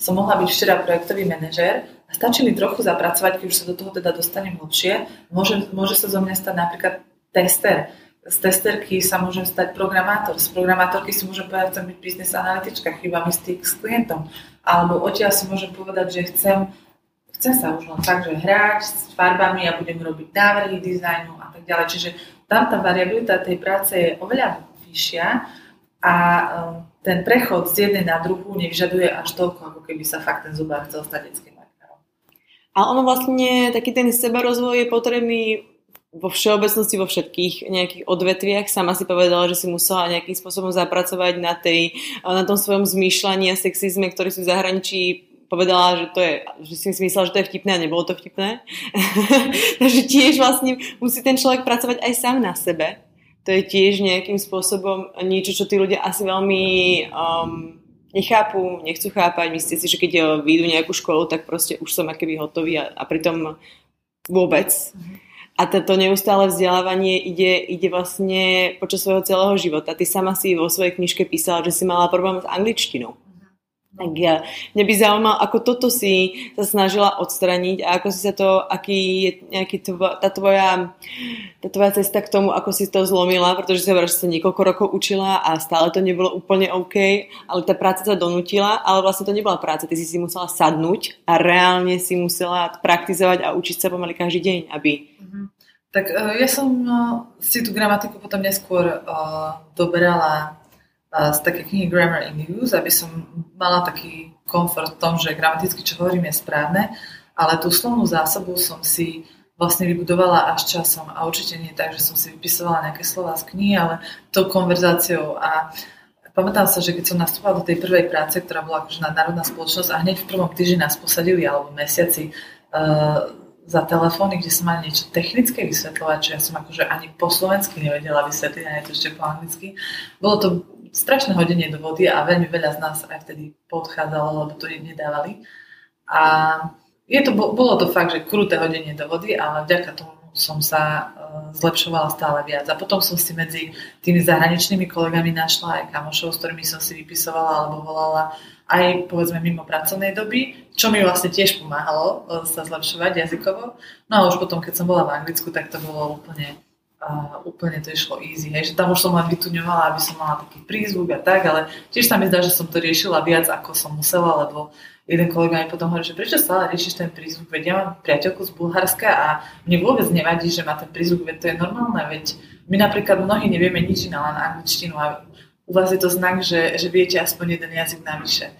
som mohla byť včera projektový manažer stačí mi trochu zapracovať, keď už sa do toho teda dostanem hlbšie. Môže, môže sa zo mňa stať napríklad tester. Z testerky sa môžem stať programátor. Z programátorky si môžem povedať, že chcem byť business analytička, chýba mi styk s klientom. Alebo odtiaľ si môžem povedať, že chcem, chcem sa už len tak, že hrať s farbami a budem robiť návrhy dizajnu a tak ďalej. Čiže tam tá variabilita tej práce je oveľa vyššia a um, ten prechod z jednej na druhú nevyžaduje až toľko, ako keby sa fakt ten zubár chcel stať. A ono vlastne, taký ten sebarozvoj je potrebný vo všeobecnosti vo všetkých nejakých odvetviach. Sama si povedala, že si musela nejakým spôsobom zapracovať na, tej, na tom svojom zmýšľaní a sexizme, ktorý si v zahraničí povedala, že to je, že si myslela, že to je vtipné a nebolo to vtipné. Takže tiež vlastne musí ten človek pracovať aj sám na sebe to je tiež nejakým spôsobom niečo, čo tí ľudia asi veľmi um, nechápu, nechcú chápať. Myslíte si, že keď uh, vyjdú nejakú školu, tak proste už som akéby hotový a, a pritom vôbec. A toto neustále vzdelávanie ide, ide vlastne počas svojho celého života. Ty sama si vo svojej knižke písala, že si mala problém s angličtinou. Tak ja, mňa by zaujímalo, ako toto si sa snažila odstraniť a ako si sa to, aký je nejaký tvo, tá, tvoja, tá tvoja cesta k tomu, ako si to zlomila, pretože hovorila, že sa niekoľko rokov učila a stále to nebolo úplne OK, ale tá práca sa donútila, ale vlastne to nebola práca, ty si si musela sadnúť a reálne si musela praktizovať a učiť sa pomaly každý deň, aby... Mm-hmm. Tak uh, ja som uh, si tú gramatiku potom neskôr uh, doberala z také knihy Grammar in Use, aby som mala taký komfort v tom, že gramaticky, čo hovorím, je správne, ale tú slovnú zásobu som si vlastne vybudovala až časom a určite nie tak, že som si vypisovala nejaké slova z knihy, ale tou konverzáciou a pamätám sa, že keď som nastúpala do tej prvej práce, ktorá bola akože nadnárodná spoločnosť a hneď v prvom týždni nás posadili alebo mesiaci uh, za telefóny, kde som mala niečo technické vysvetľovať, čo ja som akože ani po slovensky nevedela vysvetliť, ani to ešte po anglicky. Bolo to strašné hodenie do vody a veľmi veľa z nás aj vtedy podchádzalo, lebo to nedávali. A je to, bolo to fakt, že kruté hodenie do vody, ale vďaka tomu som sa e, zlepšovala stále viac. A potom som si medzi tými zahraničnými kolegami našla aj kamošov, s ktorými som si vypisovala alebo volala aj povedzme mimo pracovnej doby, čo mi vlastne tiež pomáhalo e, sa zlepšovať jazykovo. No a už potom, keď som bola v Anglicku, tak to bolo úplne a úplne to išlo easy, hej, že tam už som len vytuňovala, aby som mala taký prízvuk a tak, ale tiež sa mi zdá, že som to riešila viac, ako som musela, lebo jeden kolega mi potom hovorí, že prečo stále riešiš ten prízvuk, veď ja mám priateľku z Bulharska a mne vôbec nevadí, že má ten prízvuk, veď to je normálne, veď my napríklad mnohí nevieme nič iné, len angličtinu a u vás je to znak, že, že viete aspoň jeden jazyk navyše.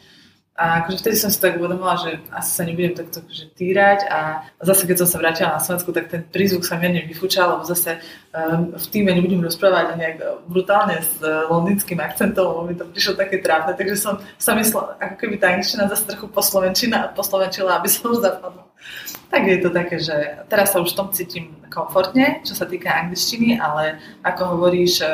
A akože vtedy som si tak uvedomila, že asi sa nebudem takto akože týrať a zase keď som sa vrátila na Slovensku, tak ten prízvuk sa mierne vyfúčal, lebo zase um, v týme nebudem rozprávať nejak brutálne s uh, londýnským akcentom, lebo mi to prišlo také trápne, takže som sa myslela, ako keby tá angličtina zase trochu poslovenčina, poslovenčila, aby som zapadla. Tak je to také, že teraz sa už v tom cítim komfortne, čo sa týka angličtiny, ale ako hovoríš,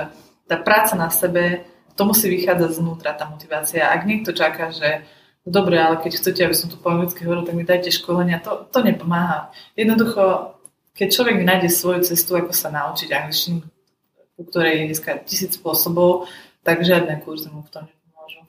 tá práca na sebe, to musí vychádzať znútra, tá motivácia. Ak niekto čaká, že dobre, ale keď chcete, aby som tu po anglicky hovoril, tak mi dajte školenia. To, to nepomáha. Jednoducho, keď človek nájde svoju cestu, ako sa naučiť angličtinu, u ktorej je dneska tisíc spôsobov, tak žiadne kurzy mu v tom nepomôžu.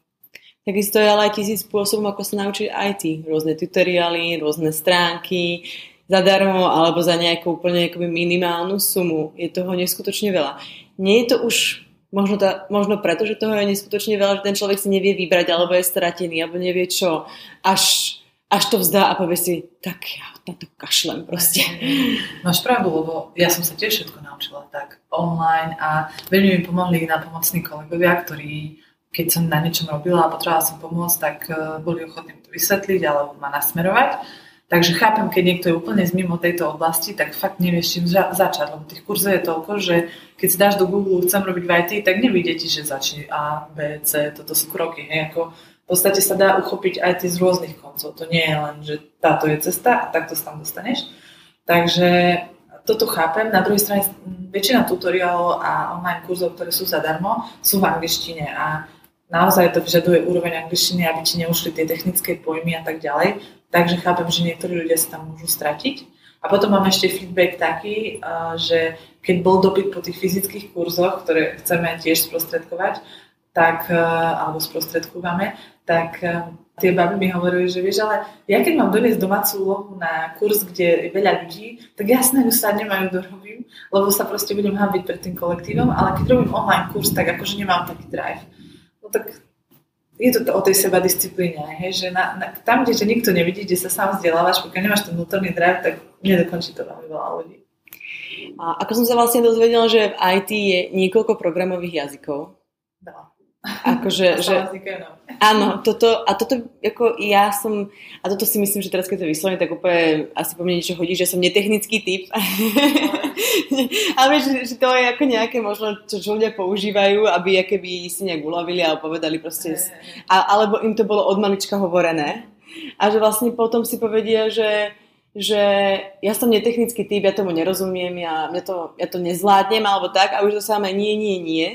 Takisto je ale aj tisíc spôsobov, ako sa naučiť IT. Rôzne tutoriály, rôzne stránky, zadarmo alebo za nejakú úplne minimálnu sumu. Je toho neskutočne veľa. Nie je to už Možno, tá, možno preto, že toho je neskutočne veľa, že ten človek si nevie vybrať, alebo je stratený, alebo nevie čo. Až, až to vzdá a povie si, tak ja na to kašlem proste. Máš pravdu, lebo ja som sa tiež všetko naučila tak online a veľmi mi pomohli na pomocní kolegovia, ktorí keď som na niečom robila a potrebovala som pomôcť, tak eh, boli ochotní to vysvetliť alebo ma nasmerovať. Takže chápem, keď niekto je úplne z mimo tejto oblasti, tak fakt nevieš čím za- začať, lebo tých kurzov je toľko, že keď si dáš do Google chcem robiť v IT, tak nevidie ti, že začne A, B, C, toto sú kroky. Hej, ako v podstate sa dá uchopiť IT z rôznych koncov. To nie je len, že táto je cesta a takto sa tam dostaneš. Takže toto chápem. Na druhej strane väčšina tutoriálov a online kurzov, ktoré sú zadarmo, sú v angličtine a naozaj to vyžaduje úroveň angličtiny, aby ti neušli tie technické pojmy a tak ďalej. Takže chápem, že niektorí ľudia sa tam môžu stratiť. A potom mám ešte feedback taký, že keď bol dopyt po tých fyzických kurzoch, ktoré chceme tiež sprostredkovať, tak, alebo sprostredkúvame, tak tie baby mi hovorili, že vieš, ale ja keď mám doniesť domácu úlohu na kurz, kde je veľa ľudí, tak jasné, že sa nemajú dorobím, lebo sa proste budem hambiť pred tým kolektívom, ale keď robím online kurz, tak akože nemám taký drive. No tak je to o tej seba disciplíne, hej, že na, na, tam, kde ťa nikto nevidí, kde sa sám vzdelávaš, pokiaľ nemáš ten vnútorný drive, tak nedokončí to veľmi veľa ľudí. A ako som sa vlastne dozvedela, že v IT je niekoľko programových jazykov. No. Akože, že, áno, toto, a toto, ako ja som, a toto si myslím, že teraz keď to vyslovím, tak úplne asi po mne niečo hodí, že som netechnický typ. Ale že, že to je ako nejaké možno, čo, čo ľudia používajú, aby keby si nejak ulovili alebo povedali proste, a, alebo im to bolo od malička hovorené. A že vlastne potom si povedia, že že ja som netechnický typ, ja tomu nerozumiem, ja, ja, to, ja to nezvládnem alebo tak a už to samé nie, nie, nie.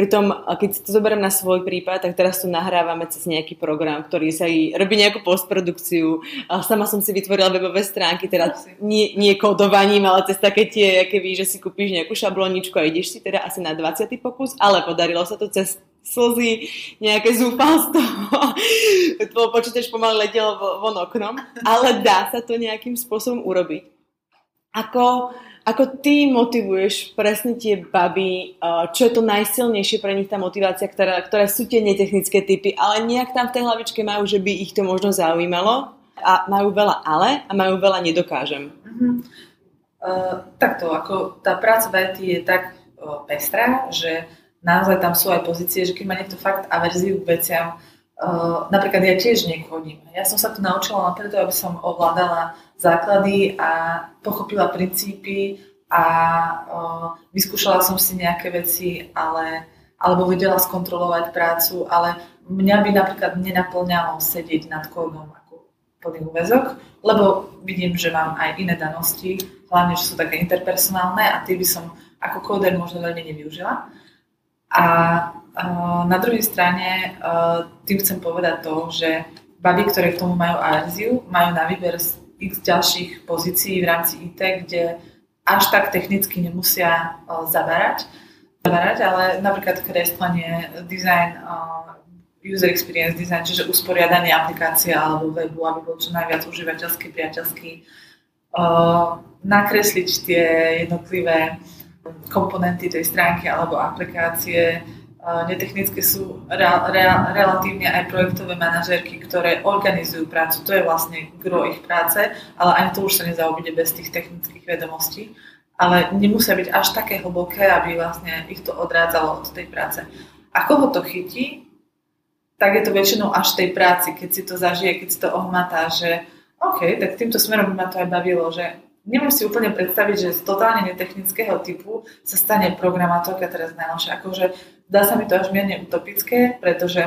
Pritom, keď si to zoberiem na svoj prípad, tak teraz tu nahrávame cez nejaký program, ktorý sa i robí nejakú postprodukciu. Sama som si vytvorila webové stránky, teda nie, nie kódovaním, ale cez také tie, keby, že si kúpiš nejakú šabloničku a ideš si teda asi na 20. pokus, ale podarilo sa to cez slzy, nejaké zúfalstvo. Tvoj počítač pomaly letel von oknom, ale dá sa to nejakým spôsobom urobiť. Ako, ako ty motivuješ presne tie baby, čo je to najsilnejšie pre nich tá motivácia, ktorá, ktoré sú tie netechnické typy, ale nejak tam v tej hlavičke majú, že by ich to možno zaujímalo a majú veľa ale a majú veľa nedokážem. Uh-huh. Uh, takto, ako tá práca v IT je tak uh, pestrá, že naozaj tam sú aj pozície, že keď má niekto fakt averziu k veciam, Uh, napríklad ja tiež nechodím. Ja som sa to naučila len preto, aby som ovládala základy a pochopila princípy a uh, vyskúšala som si nejaké veci, ale, alebo vedela skontrolovať prácu, ale mňa by napríklad nenaplňalo sedieť nad kódom ako plný úvezok, lebo vidím, že mám aj iné danosti, hlavne, že sú také interpersonálne a tie by som ako kóder možno veľmi nevyužila. A na druhej strane tým chcem povedať to, že baby, ktoré k tomu majú averziu, majú na výber x ďalších pozícií v rámci IT, kde až tak technicky nemusia zaberať, zaberať ale napríklad kreslenie, design, user experience design, čiže usporiadanie aplikácie alebo webu, aby bol čo najviac užívateľský, priateľský, nakresliť tie jednotlivé komponenty tej stránky alebo aplikácie, netechnické sú re, re, relatívne aj projektové manažérky, ktoré organizujú prácu. To je vlastne gro ich práce, ale ani to už sa nezaobíde bez tých technických vedomostí. Ale nemusia byť až také hlboké, aby vlastne ich to odrádzalo od tej práce. A koho to chytí, tak je to väčšinou až v tej práci, keď si to zažije, keď si to ohmatá, že OK, tak týmto smerom by ma to aj bavilo, že neviem si úplne predstaviť, že z totálne netechnického typu sa stane programátorka teraz najlepšie. Akože dá sa mi to až mierne utopické, pretože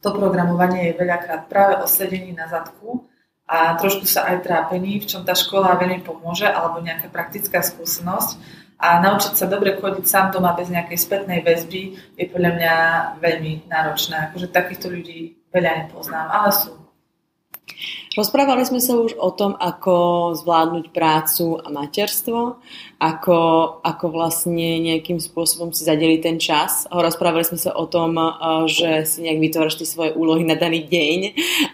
to programovanie je veľakrát práve o sedení na zadku a trošku sa aj trápení, v čom tá škola veľmi pomôže, alebo nejaká praktická skúsenosť. A naučiť sa dobre chodiť sám doma bez nejakej spätnej väzby je podľa mňa veľmi náročné. Akože takýchto ľudí veľa nepoznám, ale sú. Rozprávali sme sa už o tom, ako zvládnuť prácu a materstvo, ako, ako vlastne nejakým spôsobom si zadeliť ten čas. Rozprávali sme sa o tom, eh, že si nejak vytváraš tie svoje úlohy na daný deň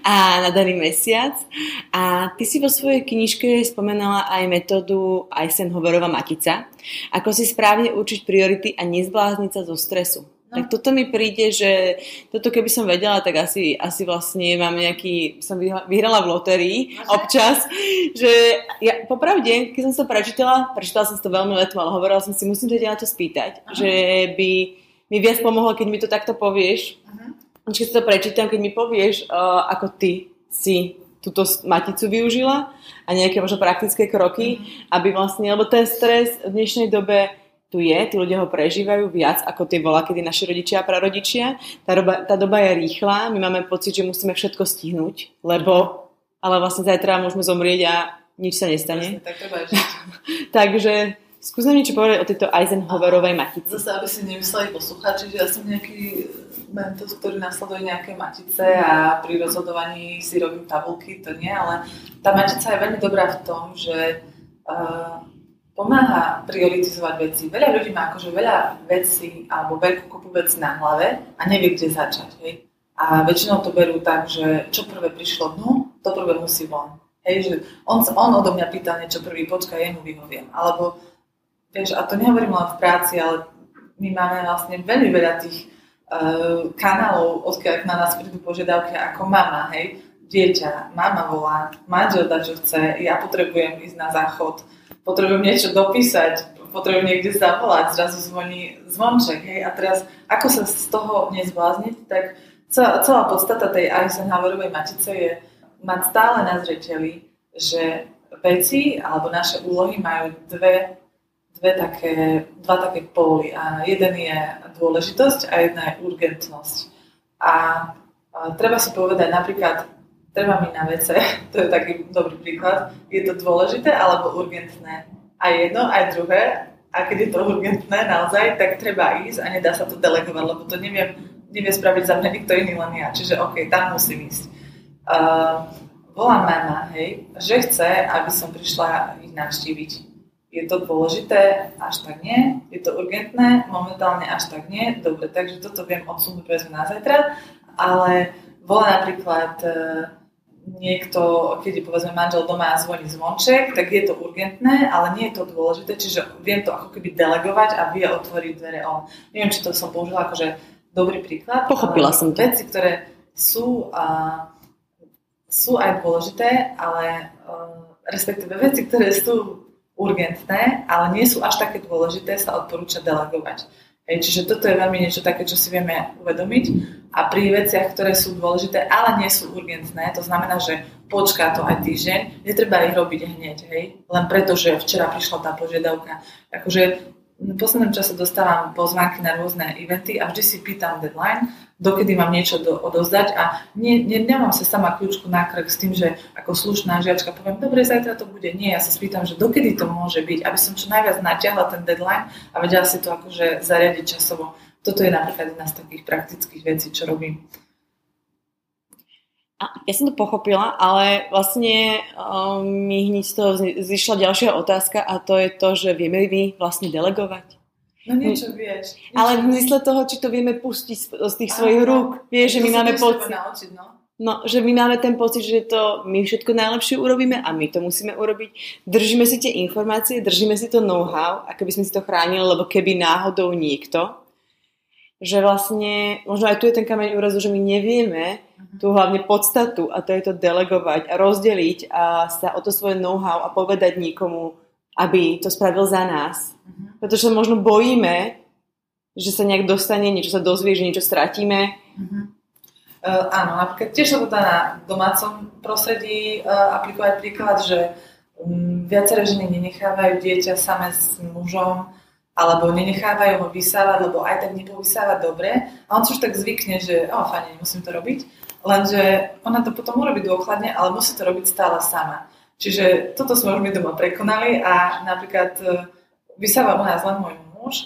a na daný mesiac. A ty si vo svojej knižke spomenala aj metódu Eisenhowerova matica, ako si správne určiť priority a nezblázniť sa zo stresu. No. Tak toto mi príde, že toto keby som vedela, tak asi, asi vlastne mám nejaký, som vyhrala v lotérii občas, že ja popravde, keď som sa prečítala, prečítala som to veľmi leto, ale hovorila som si, musím sa na to spýtať, Aha. že by mi viac pomohlo, keď mi to takto povieš. Uh-huh. Keď si to prečítam, keď mi povieš, uh, ako ty si túto maticu využila a nejaké možno praktické kroky, uh-huh. aby vlastne, lebo ten stres v dnešnej dobe tu je, tí ľudia ho prežívajú viac ako tie bola, kedy naši rodičia a prarodičia. Tá doba, tá doba je rýchla, my máme pocit, že musíme všetko stihnúť, lebo ale vlastne zajtra môžeme zomrieť a nič sa nestane. Vlastne, tak treba Takže skúsim niečo povedať o tejto Eisenhowerovej matici. Zase, aby si nemysleli poslucháči, že ja som nejaký mentor, ktorý nasleduje nejaké matice a pri rozhodovaní si robím tabulky, to nie, ale tá matica je veľmi dobrá v tom, že uh, pomáha prioritizovať veci. Veľa ľudí má akože veľa vecí alebo veľkú kopu vecí na hlave a nevie, kde začať. Hej? A väčšinou to berú tak, že čo prvé prišlo dnu, to prvé musí von. Hej, že on, on odo mňa pýtal niečo prvý, počkaj, jemu vyhoviem. Alebo, vieš, a to nehovorím len v práci, ale my máme vlastne veľmi veľa tých uh, kanálov, odkiaľ na nás prídu požiadavky ako mama, hej, dieťa, mama volá, manžel dá, čo chce, ja potrebujem ísť na záchod, potrebujem niečo dopísať, potrebujem niekde zavolať, zrazu zvoní zvonček, hej, a teraz ako sa z toho nezblázniť, tak celá, celá podstata tej Eisenhowerovej matice je mať stále na zreteli, že veci alebo naše úlohy majú dve, dve také, dva také póly a jeden je dôležitosť a jedna je urgentnosť. A, a treba si povedať napríklad, treba mi na vece, to je taký dobrý príklad, je to dôležité alebo urgentné. Aj jedno, aj druhé. A keď je to urgentné naozaj, tak treba ísť a nedá sa to delegovať, lebo to neviem, nevie spraviť za mňa nikto iný, len ja. Čiže OK, tam musím ísť. Uh, volá mama, hej, že chce, aby som prišla ich navštíviť. Je to dôležité? Až tak nie. Je to urgentné? Momentálne až tak nie. Dobre, takže toto viem odsunúť povedzme na zajtra, ale volá napríklad uh, niekto, keď je povedzme manžel doma a zvoní zvonček, tak je to urgentné, ale nie je to dôležité, čiže viem to ako keby delegovať a vie otvoriť dvere on. Neviem, či to som použila akože dobrý príklad. Pochopila som to. Veci, ktoré sú, a, sú aj dôležité, ale a, respektíve veci, ktoré sú urgentné, ale nie sú až také dôležité, sa odporúča delegovať. Hej, čiže toto je veľmi niečo také, čo si vieme uvedomiť a pri veciach, ktoré sú dôležité, ale nie sú urgentné, to znamená, že počká to aj týždeň, netreba ich robiť hneď, hej, len preto, že včera prišla tá požiadavka. Akože v poslednom čase dostávam pozvánky na rôzne eventy a vždy si pýtam deadline dokedy mám niečo do, odozdať a ne, ne, nemám sa sama kľúčku na krk s tým, že ako slušná žiačka poviem, dobre, zajtra to bude. Nie, ja sa spýtam, že dokedy to môže byť, aby som čo najviac natiahla ten deadline a vedela si to akože zariadiť časovo. Toto je napríklad jedna z takých praktických vecí, čo robím. A ja som to pochopila, ale vlastne um, mi hneď z toho zišla ďalšia otázka a to je to, že vieme vy vlastne delegovať. No niečo vieš. Niečo ale v mysle toho, či to vieme pustiť z tých svojich rúk. Vieš, že my máme pocit... Naučiť, no? no, že my máme ten pocit, že to my všetko najlepšie urobíme a my to musíme urobiť. Držíme si tie informácie, držíme si to know-how, ako by sme si to chránili, lebo keby náhodou niekto, že vlastne, možno aj tu je ten kameň úrazu, že my nevieme uh-huh. tú hlavne podstatu a to je to delegovať a rozdeliť a sa o to svoje know-how a povedať niekomu, aby to spravil za nás. Uh-huh. Pretože sa možno bojíme, že sa nejak dostane, niečo sa dozvie, že niečo stratíme. Uh-huh. Uh, áno, napríklad tiež sa to dá na domácom prostredí uh, aplikovať príklad, že um, viaceré ženy nenechávajú dieťa same s mužom alebo nenechávajú ho vysávať, lebo aj tak nepovysávať dobre. A on si už tak zvykne, že o, fajne, nemusím to robiť. Lenže ona to potom urobí dôkladne, ale musí to robiť stále sama. Čiže toto sme už my doma prekonali a napríklad e, vysáva u nás len môj muž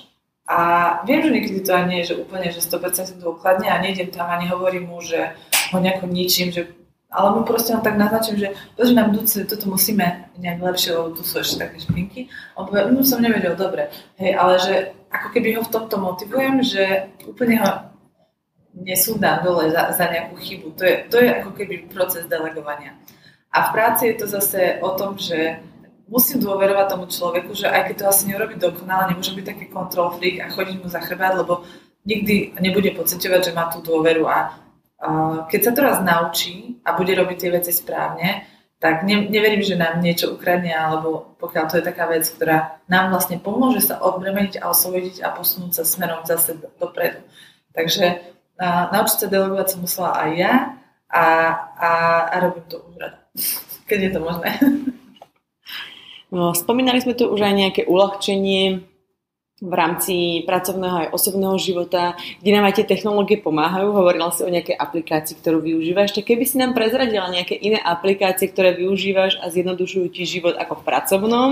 a viem, že niekedy to aj nie je, že úplne, že 100% dôkladne a nejdem tam ani hovorím mu, že ho nejako ničím, že ale mu proste len tak naznačím, že pozri na budúce, toto musíme nejak lepšie, lebo tu sú ešte také špinky. On povie, no som nevedel, dobre. Hej, ale že ako keby ho v tomto motivujem, že úplne ho nesúdam dole za, za nejakú chybu. To je, to je ako keby proces delegovania. A v práci je to zase o tom, že musím dôverovať tomu človeku, že aj keď to asi nerobí dokonale, nemôže byť taký control freak a chodiť mu za chrbát, lebo nikdy nebude pocitovať, že má tú dôveru a keď sa to raz naučí a bude robiť tie veci správne, tak ne, neverím, že nám niečo ukradne, alebo pokiaľ to je taká vec, ktorá nám vlastne pomôže sa odbremeniť a oslobodiť a posunúť sa smerom zase dopredu. Takže a, naučiť sa delegovať som musela aj ja a, a, a robím to už rada keď je to možné. No, spomínali sme tu už aj nejaké uľahčenie v rámci pracovného aj osobného života, kde nám aj tie technológie pomáhajú. Hovorila si o nejakej aplikácii, ktorú využívaš. Tak keby si nám prezradila nejaké iné aplikácie, ktoré využívaš a zjednodušujú ti život ako v pracovnom,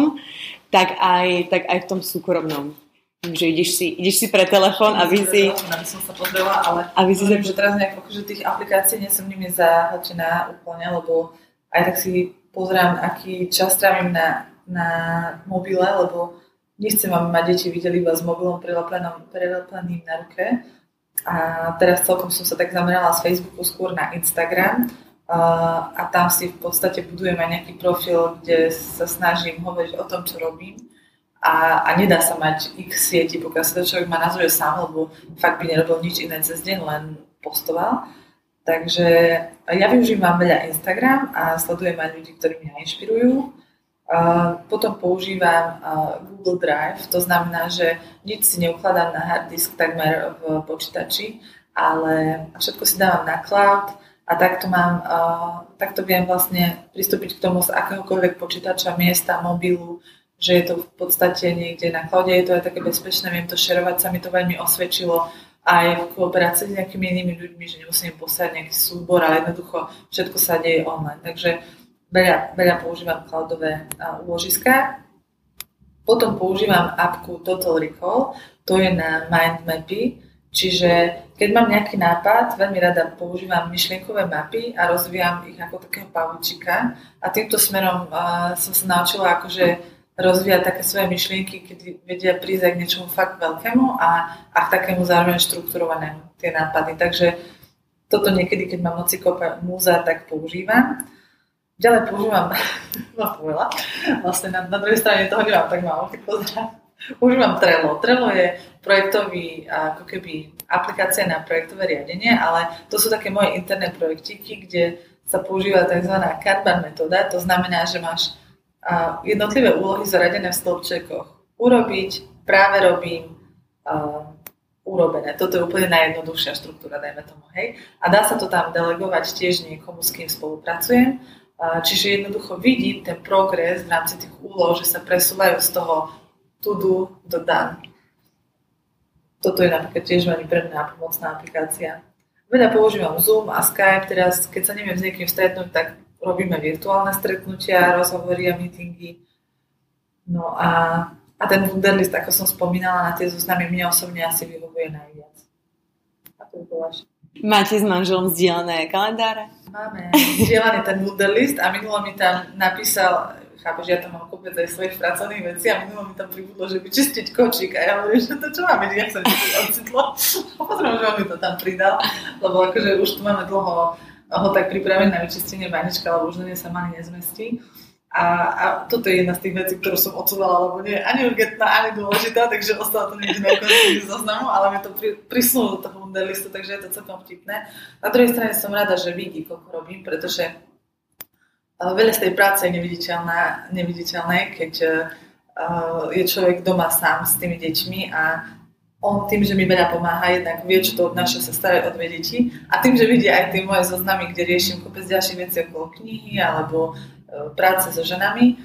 tak aj, tak aj v tom súkromnom. Že ideš si, ideš si pre telefón a vy si... som sa pozrela, ale a vy si sa... že teraz nejak, že tých aplikácií nie som nimi zahlčená úplne, lebo aj tak si pozerám, aký čas trávim na, na mobile, lebo nechcem, aby ma deti videli iba s mobilom prilepeným na ruke. A teraz celkom som sa tak zamerala z Facebooku skôr na Instagram a, tam si v podstate budujem aj nejaký profil, kde sa snažím hovoriť o tom, čo robím. A, a nedá sa mať x sieti, pokiaľ sa to človek má nazvuje sám, lebo fakt by nerobil nič iné cez deň, len postoval. Takže ja využívam veľa Instagram a sledujem aj ľudí, ktorí mňa inšpirujú. Potom používam Google Drive, to znamená, že nič si neukladám na hard disk takmer v počítači, ale všetko si dávam na cloud a takto, mám, takto viem vlastne pristúpiť k tomu z akéhokoľvek počítača, miesta, mobilu, že je to v podstate niekde na cloude, je to aj také bezpečné, viem to šerovať, sa mi to veľmi osvedčilo aj v kooperácii s nejakými inými ľuďmi, že nemusím poslať nejaký súbor, ale jednoducho všetko sa deje online. Takže veľa, veľa používam cloudové úložiska. Potom používam apku Total Recall, to je na mind mapy, čiže keď mám nejaký nápad, veľmi rada používam myšlienkové mapy a rozvíjam ich ako takého pavučika a týmto smerom uh, som sa naučila akože rozvíjať také svoje myšlienky, keď vedia prísť aj k niečomu fakt veľkému a, a k takému zároveň štrukturovanému tie nápady. Takže toto niekedy, keď mám noci kopa múza, tak používam. Ďalej používam, no veľa, vlastne na, na druhej strane toho nemám tak málo, keď pozerám. Používam Trello. Trello je projektový, ako keby aplikácia na projektové riadenie, ale to sú také moje interné projektíky, kde sa používa tzv. Kanban metóda. To znamená, že máš jednotlivé úlohy zaradené v stĺpčekoch. Urobiť, práve robím, urobené. Toto je úplne najjednoduchšia štruktúra, dajme tomu, hej. A dá sa to tam delegovať tiež niekomu, s kým spolupracujem. Čiže jednoducho vidím ten progres v rámci tých úloh, že sa presúvajú z toho to do do done. Toto je napríklad tiež veľmi pre mňa pomocná aplikácia. Veľa používam Zoom a Skype, teraz keď sa neviem s niekým stretnúť, tak robíme virtuálne stretnutia, rozhovory a meetingy. No a, a ten Wunderlist, ako som spomínala, na tie zoznamy mne osobne asi vyhovuje najviac. A to je bolo Máte s manželom zdieľané kalendáre? Máme zdieľaný ten Wunderlist a minulo mi tam napísal, chápeš, ja tam mám kopec aj svojich pracovných vecí a minulo mi tam pribudlo, že vyčistiť kočík a ja hovorím, že to čo máme, ja sa mi to ocitlo. A že on mi to tam pridal, lebo akože už tu máme dlho ho tak pripraviť na vyčistenie vanička, lebo už na sa ani nezmestí. A, a toto je jedna z tých vecí, ktorú som odsúvala, lebo nie je ani urgentná, ani dôležitá, takže ostalo to niekde na konci zoznamu, ale mi to pri, prisnulo do toho modellistu, takže je to celkom vtipné. Na druhej strane som rada, že vidí, koľko robím, pretože veľa z tej práce je neviditeľná, neviditeľné, keď uh, je človek doma sám s tými deťmi a on tým, že mi veľa pomáha, jednak vie, čo to obnáša sa staré o dve deti a tým, že vidí aj tie moje zoznamy, kde riešim kopec ďalších vecí okolo knihy alebo práce so ženami,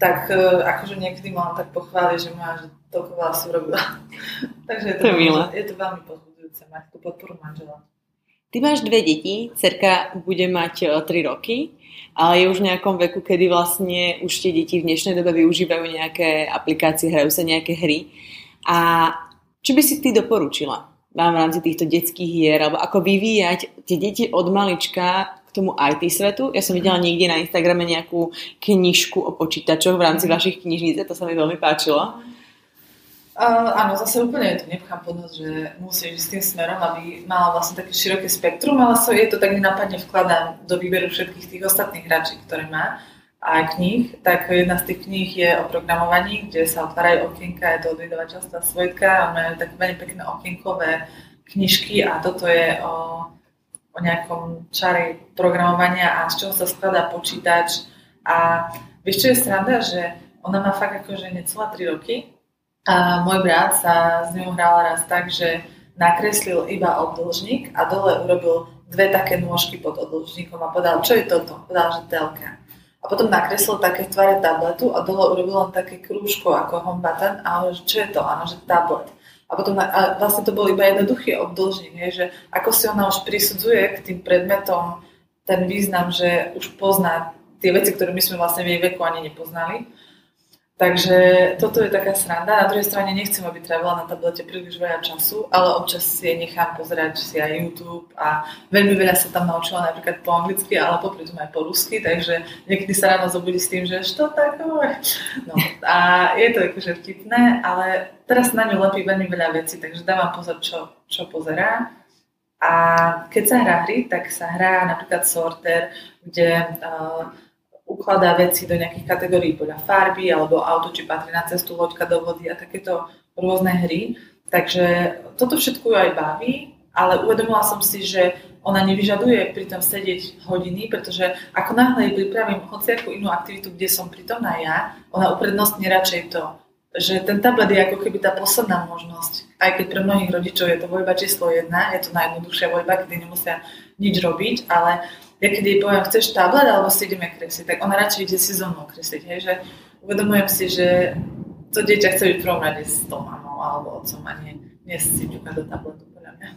tak e, akože niekedy ma tak pochváli, že má že toľko veľa robila. Takže je to, to veľmi, je to veľmi pozbudujúce mať tú podporu manžela. Ty máš dve deti, cerka bude mať 3 e, roky, ale je už v nejakom veku, kedy vlastne už tie deti v dnešnej dobe využívajú nejaké aplikácie, hrajú sa nejaké hry. A čo by si ty doporučila vám v rámci týchto detských hier, alebo ako vyvíjať tie deti od malička tomu IT svetu? Ja som videla niekde na Instagrame nejakú knižku o počítačoch v rámci vašich knižníc, to sa mi veľmi páčilo. Uh, áno, zase úplne to nepchám pod nos, že musíš s tým smerom, aby mala vlastne také široké spektrum, ale so je to tak nenápadne vkladám do výberu všetkých tých ostatných hráčí, ktoré má aj kníh, tak jedna z tých kníh je o programovaní, kde sa otvárajú okienka, je to od vydavateľstva a majú také veľmi pekné okienkové knižky a toto je o, o nejakom čare programovania a z čoho sa skladá počítač a vieš, čo je sranda, že ona má fakt akože necelé 3 roky a môj brat sa s ňou hral raz tak, že nakreslil iba obdĺžnik a dole urobil dve také nôžky pod odložníkom a povedal, čo je toto? Povedal, že telka. A potom nakreslil také tvare tabletu a dole urobil len také krúžko ako home button a hovoril, že čo je to? Áno, že tablet. A potom a vlastne to bol iba jednoduchý obdĺžnik, že ako si ona už prisudzuje k tým predmetom ten význam, že už pozná tie veci, ktoré my sme vlastne v jej veku ani nepoznali. Takže toto je taká sranda. Na druhej strane nechcem, aby trávila na tablete príliš veľa času, ale občas si jej nechám pozerať si aj YouTube a veľmi veľa sa tam naučila napríklad po anglicky, ale popri tom aj po rusky, takže niekedy sa ráno zobudí s tým, že čo takové. No a je to akože vtipné, ale teraz na ňu lepí veľmi veľa vecí, takže dávam pozor, čo, čo pozerá. A keď sa hrá hry, tak sa hrá napríklad sorter, kde uh, ukladá veci do nejakých kategórií podľa farby alebo auto, či patrí na cestu, loďka do vody a takéto rôzne hry. Takže toto všetko ju aj baví, ale uvedomila som si, že ona nevyžaduje pri tom sedieť hodiny, pretože ako náhle jej pripravím hociakú inú aktivitu, kde som pritomná ja, ona uprednostní radšej to, že ten tablet je ako keby tá posledná možnosť. Aj keď pre mnohých rodičov je to voľba číslo jedna, je to najjednoduchšia voľba, kedy nemusia nič robiť, ale ja keď jej poviem, chceš tablet alebo si ideme kresliť, tak ona radšej ide si so mnou kresliť. Hej? Že uvedomujem si, že to dieťa chce byť prvom rade s tou mamou alebo otcom a nie, nie si do tabletu podľa mňa.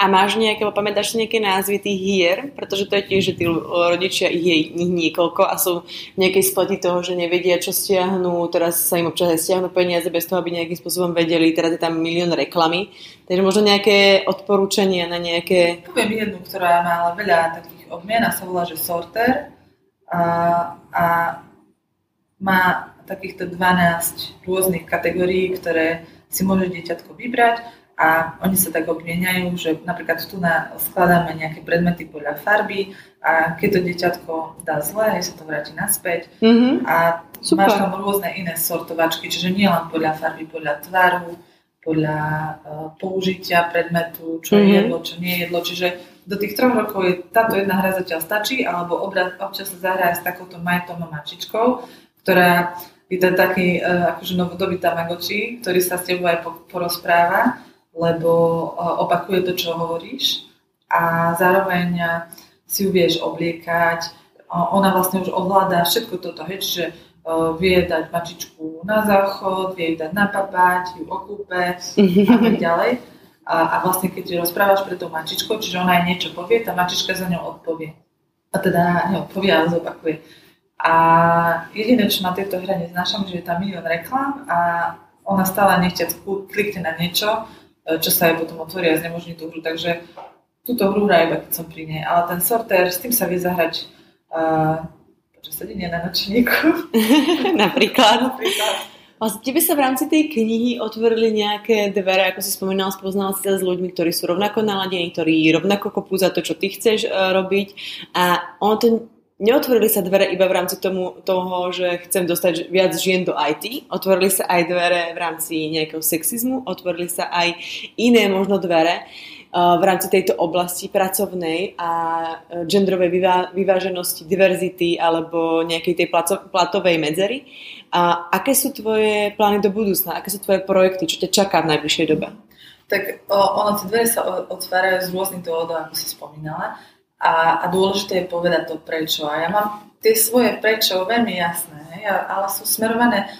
A máš nejaké, pamätáš si nejaké názvy tých hier? Pretože to je tiež, že tí rodičia ich je ich niekoľko a sú v nejakej spleti toho, že nevedia, čo stiahnu, teraz sa im občas stiahnu peniaze bez toho, aby nejakým spôsobom vedeli, teraz je tam milión reklamy. Takže možno nejaké odporúčania na nejaké... Poviem jednu, ktorá má veľa takých odmiena sa volá, že sorter a, a má takýchto 12 rôznych kategórií, ktoré si môže dieťatko vybrať a oni sa tak obmieniajú, že napríklad tu na, skladáme nejaké predmety podľa farby a keď to dieťatko dá zle, sa to vráti naspäť mm-hmm. a Super. máš tam rôzne iné sortovačky, čiže nie len podľa farby, podľa tvaru, podľa uh, použitia predmetu, čo mm-hmm. je mhm. jedlo, čo nie je jedlo, čiže do tých troch rokov je táto jedna hra zatiaľ stačí, alebo obraz, občas sa zahrá s takouto majtom a mačičkou, ktorá je to taký uh, akože novodobý tamagoči, ktorý sa s tebou aj porozpráva, lebo uh, opakuje to, čo hovoríš a zároveň uh, si ju vieš obliekať. Uh, ona vlastne už ovláda všetko toto, hej, čiže vie dať mačičku na záchod, vie dať napapať, ju okúpe a tak ďalej a, a vlastne keď rozprávaš pre tou mačičkou, čiže ona aj niečo povie, tá mačička za ňou odpovie. A teda neodpovie, ale zopakuje. A jediné, čo na tejto hre neznášam, že je tam milión reklám a ona stále nechťať klikne na niečo, e, čo sa jej potom otvorí a znemožní tú hru. Takže túto hru hrá iba keď som pri nej. Ale ten sortér, s tým sa vie zahrať uh, počas sedenia na nočníku. Napríklad. Napríklad. Vlastne tebe sa v rámci tej knihy otvorili nejaké dvere, ako si spomínala, spoznala si sa s ľuďmi, ktorí sú rovnako naladení, ktorí rovnako kopú za to, čo ty chceš uh, robiť. A ono to neotvorili sa dvere iba v rámci tomu, toho, že chcem dostať viac žien do IT, otvorili sa aj dvere v rámci nejakého sexizmu, otvorili sa aj iné možno dvere, v rámci tejto oblasti pracovnej a genderovej vyváženosti, diverzity alebo nejakej tej platovej medzery. A aké sú tvoje plány do budúcna? Aké sú tvoje projekty? Čo ťa čaká v najbližšej dobe? Tak o, ono, tie dvere sa otvárajú z rôznych dôvodov, ako si spomínala. A, a dôležité je povedať to prečo. A ja mám tie svoje prečo veľmi jasné, ale sú smerované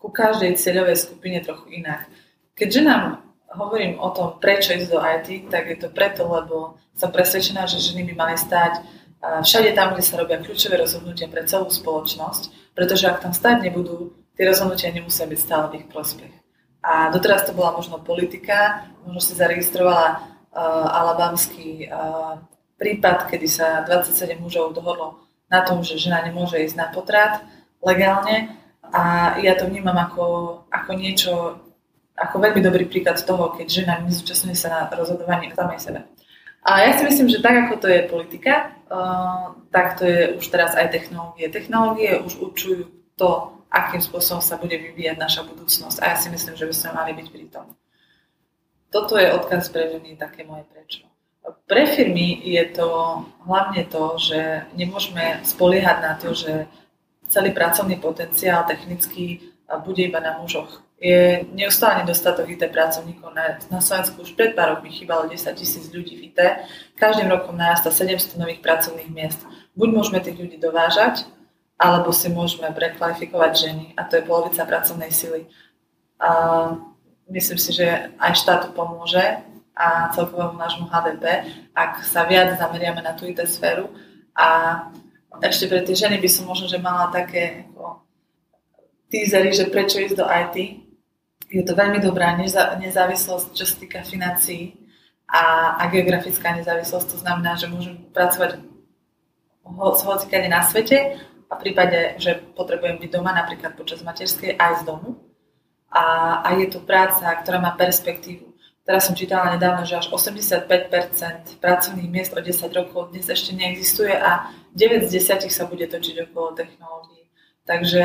ku každej cieľovej skupine trochu inak. Keďže nám hovorím o tom, prečo ísť do IT, tak je to preto, lebo som presvedčená, že ženy by mali stať všade tam, kde sa robia kľúčové rozhodnutia pre celú spoločnosť, pretože ak tam stať nebudú, tie rozhodnutia nemusia byť stále v ich prospech. A doteraz to bola možno politika, možno si zaregistrovala uh, alabamský uh, prípad, kedy sa 27 mužov dohodlo na tom, že žena nemôže ísť na potrat legálne a ja to vnímam ako, ako niečo, ako veľmi dobrý príklad toho, keď žena nezúčastňuje sa na rozhodovaní o samej sebe. A ja si myslím, že tak ako to je politika, uh, tak to je už teraz aj technológie. Technológie už určujú to, akým spôsobom sa bude vyvíjať naša budúcnosť. A ja si myslím, že by sme mali byť pri tom. Toto je odkaz pre ženy, také moje prečo. Pre firmy je to hlavne to, že nemôžeme spoliehať na to, že celý pracovný potenciál technický bude iba na mužoch je neustále nedostatok IT pracovníkov. Na, na Slovensku už pred pár rokmi chýbalo 10 tisíc ľudí v IT. Každým rokom narasta 700 nových pracovných miest. Buď môžeme tých ľudí dovážať, alebo si môžeme prekvalifikovať ženy. A to je polovica pracovnej sily. A myslím si, že aj štátu pomôže a celkovému nášmu HDP, ak sa viac zameriame na tú IT sféru. A ešte pre tie ženy by som možno, že mala také ako, teasery, že prečo ísť do IT, je to veľmi dobrá nezávislosť, čo sa týka financií a, a geografická nezávislosť. To znamená, že môžem pracovať z hocikade na svete a v prípade, že potrebujem byť doma napríklad počas materskej aj z domu. A, a je to práca, ktorá má perspektívu. Teraz som čítala nedávno, že až 85% pracovných miest o 10 rokov dnes ešte neexistuje a 9 z 10 sa bude točiť okolo technológií. Takže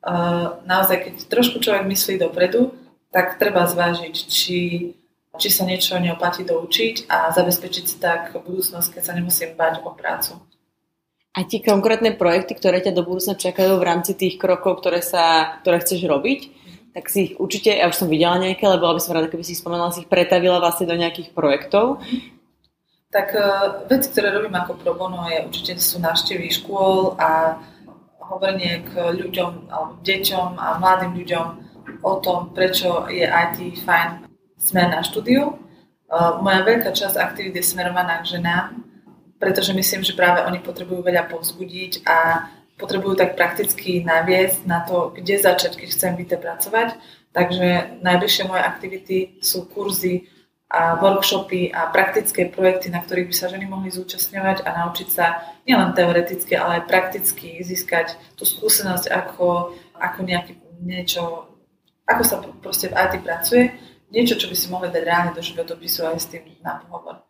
uh, naozaj, keď trošku človek myslí dopredu, tak treba zvážiť, či, či sa niečo neoplatí doučiť a zabezpečiť si tak budúcnosť, keď sa nemusím bať o prácu. A ti konkrétne projekty, ktoré ťa do budúcna čakajú v rámci tých krokov, ktoré, sa, ktoré chceš robiť, tak si ich určite, ja už som videla nejaké, ale bola by som rada, keby si ich spomenula, si ich pretavila vlastne do nejakých projektov. Tak uh, veci, ktoré robím ako pro bono, je určite sú návštevy škôl a hovorenie k ľuďom, alebo deťom a mladým ľuďom o tom, prečo je IT fajn smer na štúdiu. Moja veľká časť aktivít je smerovaná k ženám, pretože myslím, že práve oni potrebujú veľa povzbudiť a potrebujú tak prakticky naviesť na to, kde začať, keď chcem byť pracovať. Takže najbližšie moje aktivity sú kurzy a workshopy a praktické projekty, na ktorých by sa ženy mohli zúčastňovať a naučiť sa nielen teoreticky, ale aj prakticky získať tú skúsenosť, ako, ako nejaký, niečo ako sa proste v IT pracuje, niečo, čo by si mohli dať reálne do životopisu aj s tým na pohovor.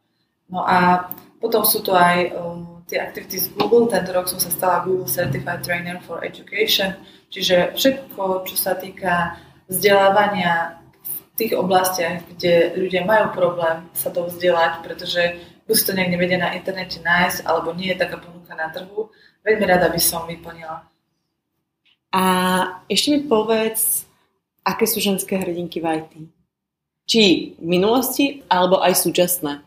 No a potom sú to aj um, tie aktivity z Google. Tento rok som sa stala Google Certified Trainer for Education, čiže všetko, čo sa týka vzdelávania v tých oblastiach, kde ľudia majú problém sa to vzdelať, pretože buď to niekde vedia na internete nájsť, alebo nie je taká ponuka na trhu, veľmi rada by som vyplnila. A ešte mi povedz, aké sú ženské hrdinky v IT? Či v minulosti, alebo aj súčasné?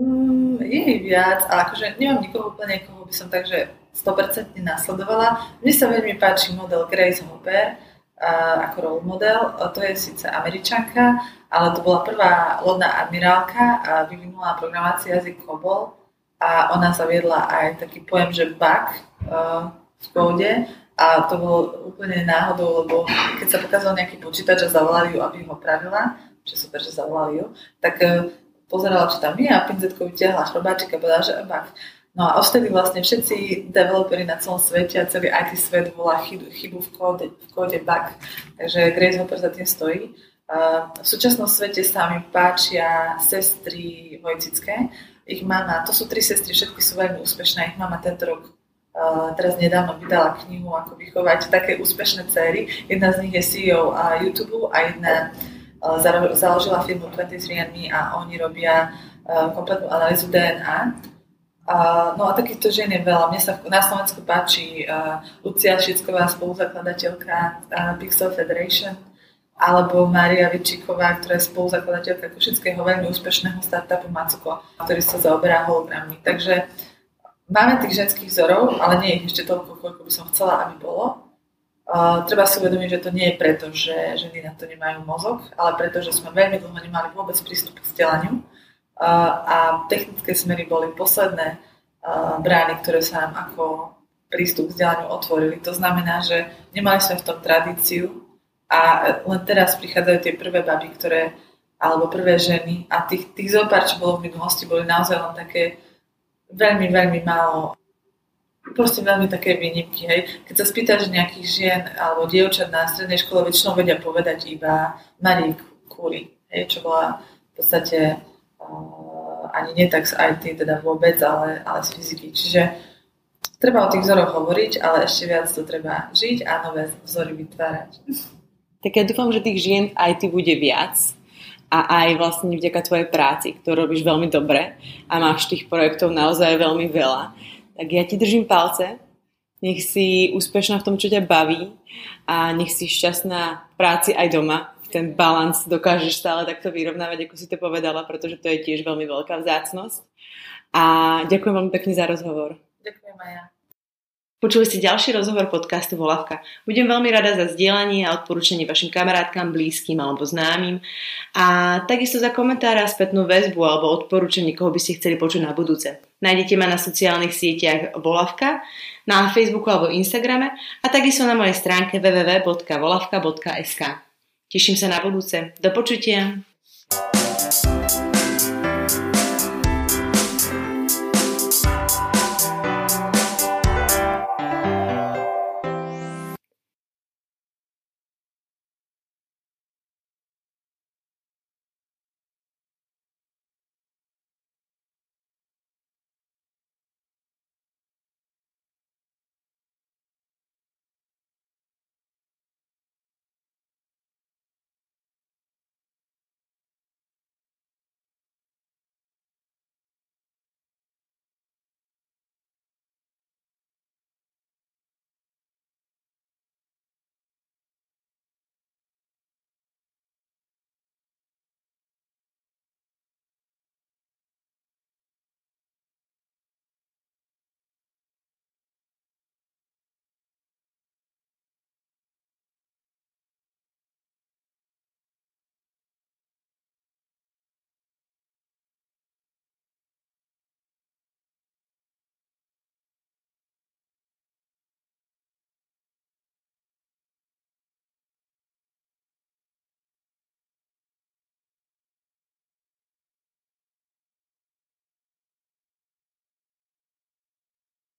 Mm, je ich viac, ale akože nemám nikoho úplne, koho by som takže 100% nasledovala. Mne sa veľmi páči model Grace Hopper ako role model. To je síce američanka, ale to bola prvá lodná admirálka a vyvinula programácia jazyk COBOL a ona zaviedla aj taký pojem, že bug v kóde a to bolo úplne náhodou, lebo keď sa pokázal nejaký počítač a zavolali ju, aby ho pravila, čo super, že zavolali ju, tak e, pozerala, či tam je a pinzetkou vyťahla šrobáčik a povedala, že bak. No a odtedy vlastne všetci developeri na celom svete a celý IT svet volá chybu, chybu v, kóde, v kóde bug. Takže Grace Hopper za tým stojí. V súčasnom svete sa mi páčia sestry Vojcické. Ich mama, to sú tri sestry, všetky sú veľmi úspešné. Ich mama tento rok teraz nedávno vydala knihu, ako vychovať také úspešné céry. Jedna z nich je CEO YouTube a jedna založila firmu 23andMe a oni robia kompletnú analýzu DNA. No a takýchto žien je veľa. Mne sa na Slovensku páči Lucia Šicková, spoluzakladateľka Pixel Federation, alebo Mária Vičiková, ktorá je spoluzakladateľka Košického veľmi úspešného startupu Macuko, ktorý sa zaoberá hologrammi. Takže máme tých ženských vzorov, ale nie je ešte toľko, koľko by som chcela, aby bolo. Uh, treba si uvedomiť, že to nie je preto, že ženy na to nemajú mozog, ale preto, že sme veľmi dlho nemali vôbec prístup k vzdelaniu uh, a technické smery boli posledné uh, brány, ktoré sa nám ako prístup k vzdelaniu otvorili. To znamená, že nemali sme v tom tradíciu a len teraz prichádzajú tie prvé baby, ktoré, alebo prvé ženy a tých, tých zopár, čo bolo v minulosti, boli naozaj len také veľmi, veľmi málo proste veľmi také výnimky. Hej. Keď sa spýtaš nejakých žien alebo dievčat na strednej škole, väčšinou vedia povedať iba Marie Curie, hej, čo bola v podstate uh, ani nie tak z IT teda vôbec, ale, ale z fyziky. Čiže treba o tých vzoroch hovoriť, ale ešte viac to treba žiť a nové vzory vytvárať. Tak ja dúfam, že tých žien v IT bude viac a aj vlastne vďaka tvojej práci, ktorú robíš veľmi dobre a máš tých projektov naozaj veľmi veľa tak ja ti držím palce, nech si úspešná v tom, čo ťa baví a nech si šťastná v práci aj doma. Ten balans dokážeš stále takto vyrovnávať, ako si to povedala, pretože to je tiež veľmi veľká vzácnosť. A ďakujem veľmi pekne za rozhovor. Ďakujem aj ja. Počuli ste ďalší rozhovor podcastu Volavka. Budem veľmi rada za zdieľanie a odporúčanie vašim kamarátkam, blízkym alebo známym a takisto za komentáre a spätnú väzbu alebo odporúčanie, koho by ste chceli počuť na budúce. Nájdete ma na sociálnych sieťach Volavka, na Facebooku alebo Instagrame a takisto na mojej stránke www.volavka.sk. Teším sa na budúce. Do počutia.